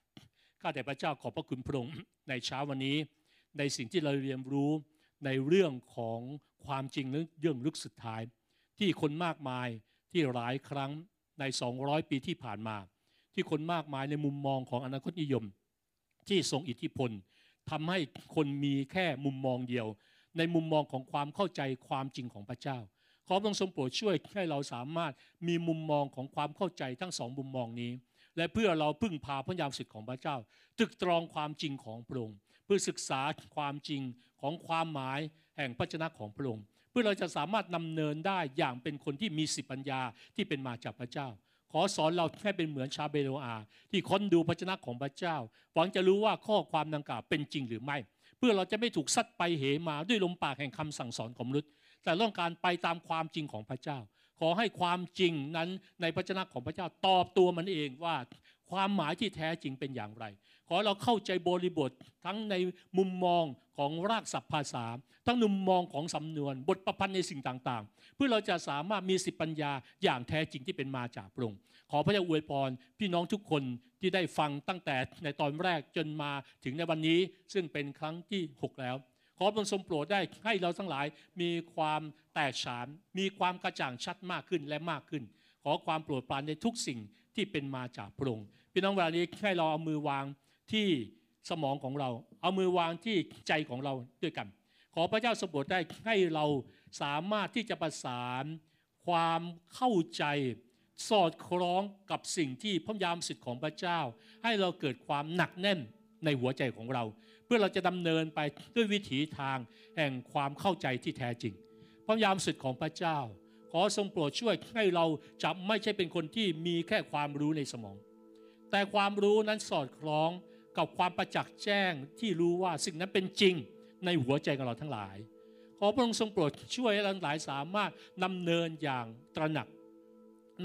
ข้าแต่พระเจ้าขอบพระคุณพระองค์ในเช้าวันนี้ ในสิ่งที่เราเรียนรู้ในเรื่องของความจริงเรื่องลึกสุดท้าย ที่คนมากมายที่หลายครั้งใน 200 ปีที่ผ่านมา ที่คนมากมายในมุมมองของอนาคตนิยม ที่ทรงอิทธิพลทำให้คนมีแค่มุมมองเดียว ในมุมมองของความเข้าใจความจริงของพระเจ้า ขอพระองค์ทรงโปรดช่วยให้เราสามารถมีมุมมองของความเข้าใจทั้งสองมุมมองนี้ และเพื่อเราพึ่งพาพระยามสิทธิ์ของพระเจ้าตึกตรองความจริงของพระองค์เพื่อศึกษาความจริงของความหมายแห่งพระชนะของพระองค์ เพื่อเราจะสามารถนำเนินได้อย่างเป็นคนที่มีสิปัญญาที่เป็นมาจากพระเจ้า ขอสอนเราแค่เป็นเหมือนชาเบโลอา ที่ค้นดูพระชนะของพระเจ้า หวังจะรู้ว่าข้อความดังกล่าวเป็นจริงหรือไม่ เพื่อเราจะไม่ถูกซัดไปเหมาด้วยลมปากแห่งคำสั่งสอนของมนุษย์ แต่ต้องการไปตามความจริงของพระเจ้า ขอให้ความจริงนั้นในพระชนะของพระเจ้าตอบตัวมันเองว่าความหมายที่แท้จริงเป็นอย่างไร ขอเราเข้าใจบริบททั้งในมุมมอง ของรากศัพท์ภาษา ทั้งมุมมองของสำนวน บทประพันธ์ในสิ่งต่างๆ เพื่อเราจะสามารถมีสิปัญญาอย่างแท้จริงที่เป็นมาจากพระองค์ขอพระเจ้าอวยพรพี่น้องทุกคนที่ได้ฟังตั้งแต่ในตอนแรกจนมาถึงในวันนี้ ซึ่งเป็นครั้งที่ 6 แล้ว ขอพระองค์ทรงโปรดได้ให้เราทั้งหลายมีความแตกฉาน มีความกระจ่างชัดมากขึ้นและมากขึ้น ขอความโปรดปรานในทุกสิ่งที่เป็นมาจากพระองค์พี่น้องเวลานี้ให้เราเอามือวางที่ สมองของเรา เอามือวางที่ใจของเราด้วยกัน ขอพระเจ้าสมบูรณ์ได้ให้เราสามารถที่จะประสานความเข้าใจสอดคล้องกับสิ่งที่พระยามสิทธิ์ของพระเจ้า ให้เราเกิดความหนักแน่นในหัวใจของเรา เพื่อเราจะดำเนินไปด้วยวิถีทางแห่งความเข้าใจที่แท้จริง พระยามสิทธิ์ของพระเจ้า ขอทรงโปรดช่วยให้เราจะไม่ใช่เป็นคนที่มีแค่ความรู้ในสมอง แต่ความรู้นั้นสอดคล้อง กับความประจักษ์แจ้งที่รู้ว่าสิ่งนั้นเป็นจริงในหัวใจของเราทั้งหลาย ขอพระองค์ทรงโปรดช่วยให้เราทั้งหลายสามารถดำเนินอย่างตระหนัก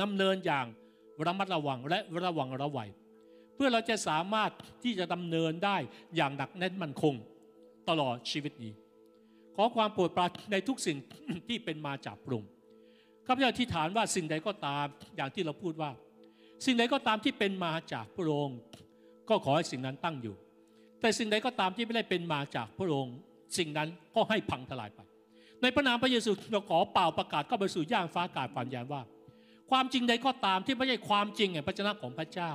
ดำเนินอย่างระมัดระวังและระวังระวัยเพื่อเราจะสามารถที่จะดำเนินได้อย่างหนักแน่นมั่นคงตลอดชีวิตนี้ ขอความโปรดปรานในทุกสิ่งที่เป็นมาจากพระองค์ข้าพเจ้าที่ฐานว่าสิ่งใดก็ตามอย่างที่เราพูดว่า สิ่งใดก็ตามที่เป็นมาจากพระองค์ ก็ขอให้สิ่งนั้นตั้งอยู่ แต่สิ่งใดก็ตามที่ไม่ได้เป็นมาจากพระองค์สิ่งนั้นก็ให้พังทลายไป ในพระนามพระเยซูเราขอเป่าประกาศเข้าไปสู่ย่างฟ้าอากาศฝันยานว่า ความจริงใดก็ตามที่ไม่ใช่ความจริงแห่งพระชนะของพระเจ้า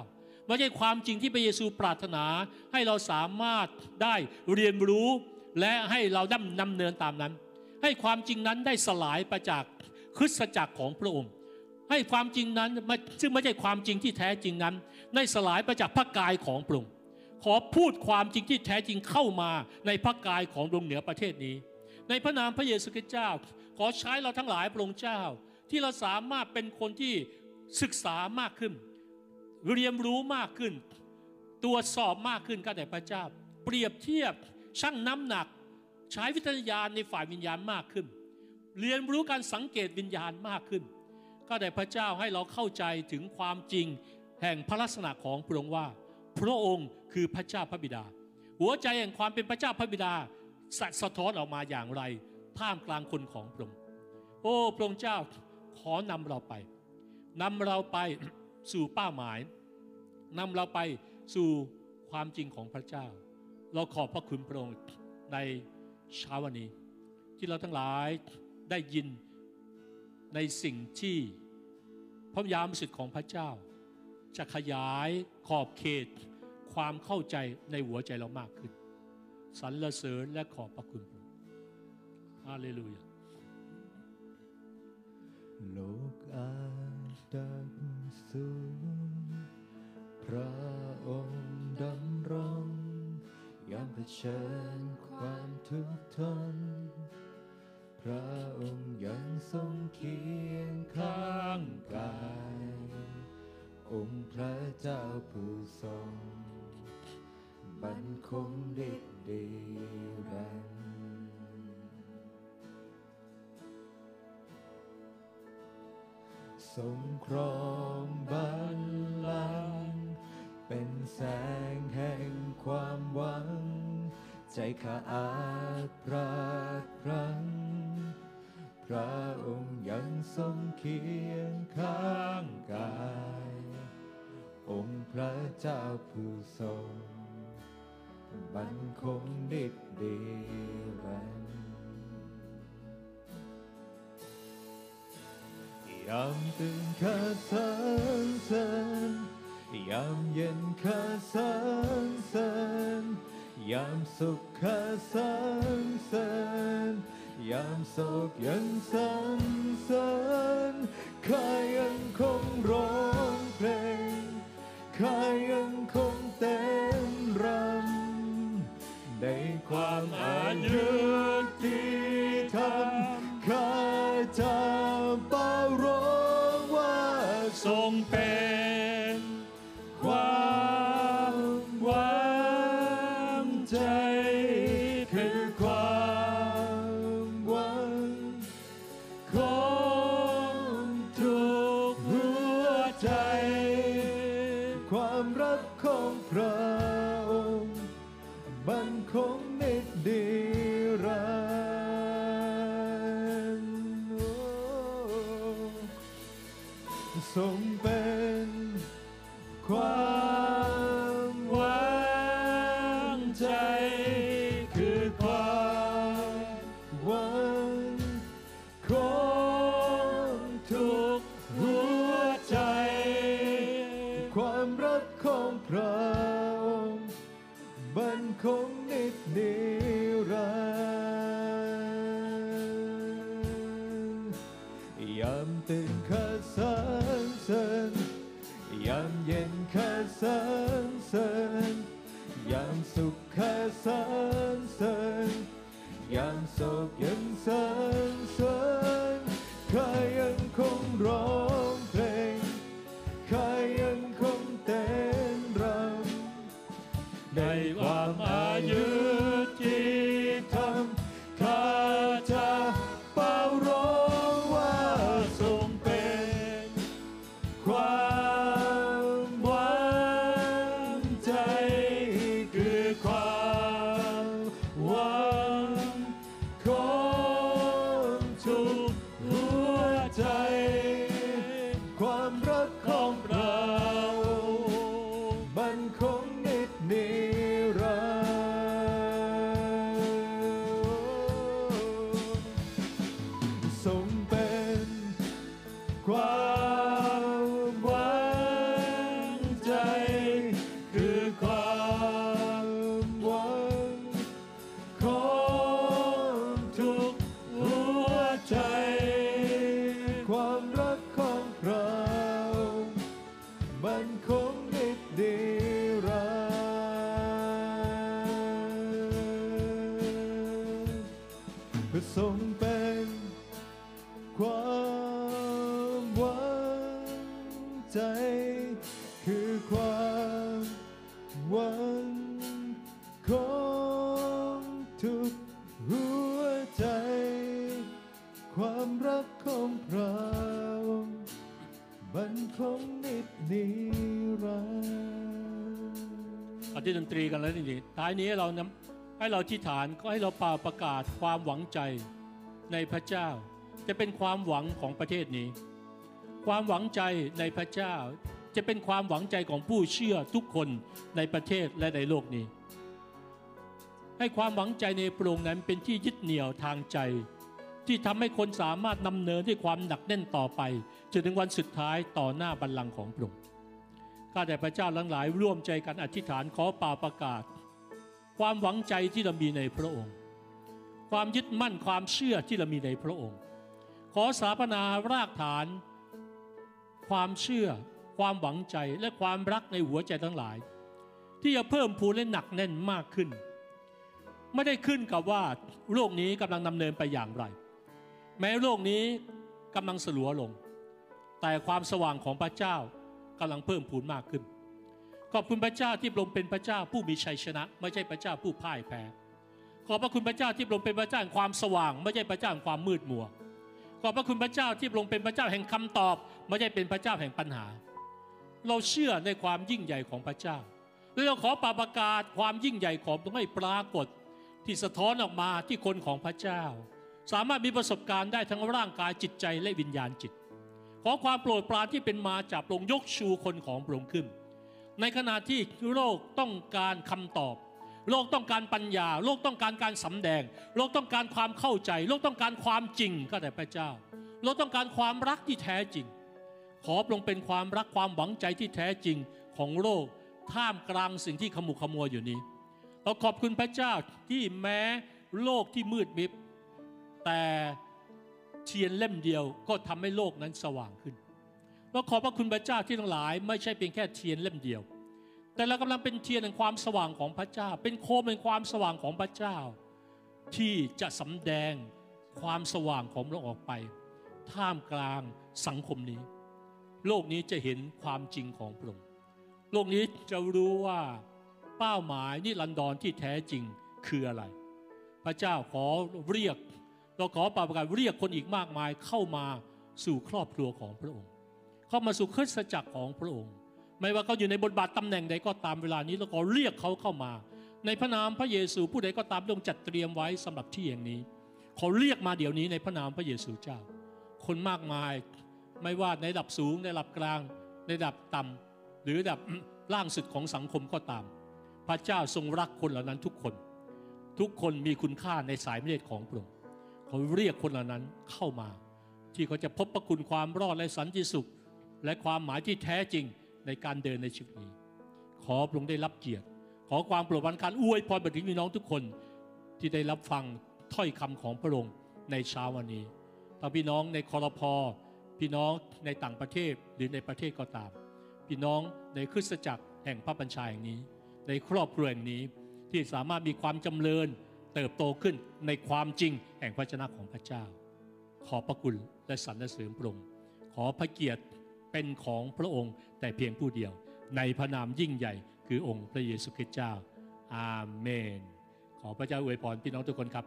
ไม่ใช่ความจริงที่พระเยซูปรารถนาให้เราสามารถได้เรียนรู้ และให้เราดำนำเนินตามนั้น ให้ความจริงนั้นได้สลายไปจากคริสตจักรของพระองค์ ให้ความจริงนั้นซึ่งไม่ใช่ความจริงที่แท้จริงนั้น ได้สลายไปจากพระกายของพระองค์ขอพูดความจริงที่แท้จริงเข้ามาในพระกายของดวงเหนือประเทศนี้ ในพระนามพระเยซูคริสต์เจ้า ขอใช้เราทั้งหลายพระองค์เจ้า ที่เราสามารถเป็นคนที่ศึกษามากขึ้น เรียนรู้มากขึ้น ตรวจสอบมากขึ้นก็แต่พระเจ้า เปรียบเทียบชั่งน้ำหนัก ใช้วิทยาในฝ่ายวิญญาณมากขึ้น เรียนรู้การสังเกตวิญญาณมากขึ้น ก็แต่พระเจ้าให้เราเข้าใจถึงความจริง แห่งพระลักษณะของพระองค์ว่า พระองค์คือพระเจ้าพระบิดา หัวใจแห่งความเป็นพระเจ้าพระบิดาสสะท้อนออกมาอย่างไรท่ามกลางคนของพระองค์โอ้พระองค์เจ้าขอนำเราไปนำเราไปสู่เป้าหมายนำเราไปสู่ความจริงของพระเจ้า เราขอบพระคุณพระองค์ในเช้าวันนี้ ที่เราทั้งหลายได้ยินในสิ่งที่พระยามสิทธิ์ของพระเจ้า จะขยายขอบเขต ความเข้าใจในหัวใจเรามากขึ้นสรรเสริญและขอบพระคุณพระองค์ฮาเลลูยาโลกอาจดับสูญพระองค์ดำรงยามเผชิญความทุกข์ทน พระองค์ยังทรงเคียงข้างกาย องค์พระเจ้าผู้ทรง บันคงดิกดีรันทรงครองบัลลังก์เป็นแสงแห่งความหวัง ใจข้าอาจพรากพรังพระองค์ยังทรงเคียงข้างกาย องค์พระเจ้าผู้ทรงบันคงดิบดีรันยามตื่นข้าสรรเสริญยามเย็นข้าสรรเสริญยามสุขข้าสรรเสริญยามโศกยังสรรเสริญข้ายังคงร้องเพลง ข้ายังคงเต้นรำในความอายุที่ทำข้าจะ ท ทรงเป็นความหวังใจ คือความหวังของทุกหัวใจ ความรักของเรามันคงนิดนิรันดร์อาที่ดนตรีกันแล้วนี่ท้ายนี้เรานำ ให้เราที่ฐานก็ให้เราเป่าประกาศความหวังใจในพระเจ้า จะเป็นความหวังของประเทศนี้ ความหวังใจในพระเจ้า จะเป็นความหวังใจของผู้เชื่อทุกคนในประเทศและในโลกนี้ ให้ความหวังใจในพระองค์นั้นเป็นที่ยึดเหนี่ยวทางใจ ที่ทำให้คนสามารถนำเนินด้วยความหนักแน่นต่อไปจนถึงวันสุดท้ายต่อหน้าบัลลังก์ของพระองค์ข้าแต่พระเจ้าทั้งหลายร่วมใจกันอธิษฐานขอป่าประกาศ ความหวังใจที่เรามีในพระองค์ ความยึดมั่นความเชื่อที่เรามีในพระองค์ ขอสถาปนารากฐาน ความเชื่อ ความหวังใจและความรักในหัวใจทั้งหลาย ที่จะเพิ่มพูนและหนักแน่นมากขึ้น ไม่ได้ขึ้นกับว่าโลกนี้กำลังดำเนินไปอย่างไร แม้โลกนี้กำลังสลัวลง แต่ความสว่างของพระเจ้ากำลังเพิ่มพูนมากขึ้น ขอบคุณพระเจ้าที่พระองค์เป็นพระเจ้าผู้มีชัยชนะ ไม่ใช่พระเจ้าผู้พ่ายแพ้ ขอบพระคุณพระเจ้าที่พระองค์เป็นพระเจ้าแห่งความสว่าง ไม่ใช่พระเจ้าแห่งความมืดมัว ขอบพระคุณพระเจ้าที่พระองค์เป็นพระเจ้าแห่งคำตอบ ไม่ใช่เป็นพระเจ้าแห่งปัญหา เราเชื่อในความยิ่งใหญ่ของพระเจ้าและเราขอปาประกาศความยิ่งใหญ่ของพระองค์ให้ปรากฏ ที่สะท้อนออกมาที่คนของพระเจ้า สามารถมีประสบการณ์ได้ทั้งร่างกายจิตใจและวิญญาณจิต ขอความโปรดปรานที่เป็นมาจากพระองค์ยกชูคนของพระองค์ขึ้น ในขณะที่โลกต้องการคำตอบ โลกต้องการปัญญา โลกต้องการการสำแดง โลกต้องการความเข้าใจ โลกต้องการความจริงก็แต่พระเจ้า โลกต้องการความรักที่แท้จริง ขอพรงเป็นความรักความหวังใจที่แท้จริงของโลกท่ามกลางสิ่งที่ขมุขมัวอยู่นี้เราขอบคุณพระเจ้าที่แม้โลกที่มืดมิดแต่เทียนเล่มเดียวก็ทำให้โลกนั้นสว่างขึ้นเราขอบพระคุณพระเจ้าที่ทั้งหลาย ไม่ใช่เพียงแค่เทียนเล่มเดียว แต่เรากำลังเป็นเทียนแห่งความสว่างของพระเจ้า เป็นโคมแห่งความสว่างของพระเจ้า ที่จะสำแดงความสว่างของเราออกไป ท่ามกลางสังคมนี้ โลกนี้จะเห็นความจริงของพระองค์โลกนี้จะรู้ว่าเป้าหมายนิรันดรที่แท้จริงคืออะไร พระเจ้าขอเรียก เราขอประกาศเรียกคนอีกมากมายเข้ามาสู่ครอบครัวของพระองค์ เข้ามาสู่คริสตจักรของพระองค์ ไม่ว่าเขาอยู่ในบทบาทตำแหน่งใดก็ตามเวลานี้เราขอเรียกเขาเข้ามา ในพระนามพระเยซูผู้ใดก็ตามทรงจัดเตรียมไว้สำหรับที่อย่างนี้ขอเรียกมาเดี๋ยวนี้ในพระนามพระเยซูเจ้า คนมากมายไม่ว่าในระดับสูงในระดับกลางในระดับต่ำหรือระดับล่างสุดของสังคมก็ตาม พระเจ้าทรงรักคนเหล่านั้นทุกคน ทุกคนมีคุณค่าในสายเลือดของพระองค์เขาเรียกคนเหล่านั้นเข้ามา ที่เขาจะพบพระคุณความรอดและสันติสุข และความหมายที่แท้จริง ในการเดินในชีวิตนี้ ขอพระองค์ได้รับเกียรติ ขอความโปรดปรานการอวยพรไปถึงพี่น้องทุกคนที่ได้รับฟังถ้อยคำของพระองค์ในเช้าวันนี้ถ้าพี่น้องในคอรพอพี่น้องในต่างประเทศหรือในประเทศก็ตาม พี่น้องในคริสตจักรแห่งพระบัญชาแห่งนี้ ในครอบครัวแห่งนี้ที่สามารถมีความจำเริญเติบโตขึ้นในความจริงแห่งพระชนะของพระเจ้า ขอพระคุณและสรรเสริญพระองค์ขอพระเกียรติเป็นของพระองค์ แต่เพียงผู้เดียว ในพระนามยิ่งใหญ่คือองค์พระเยซูคริสต์เจ้า อาเมน ขอพระเจ้าอวยพรพี่น้องทุกคนครับ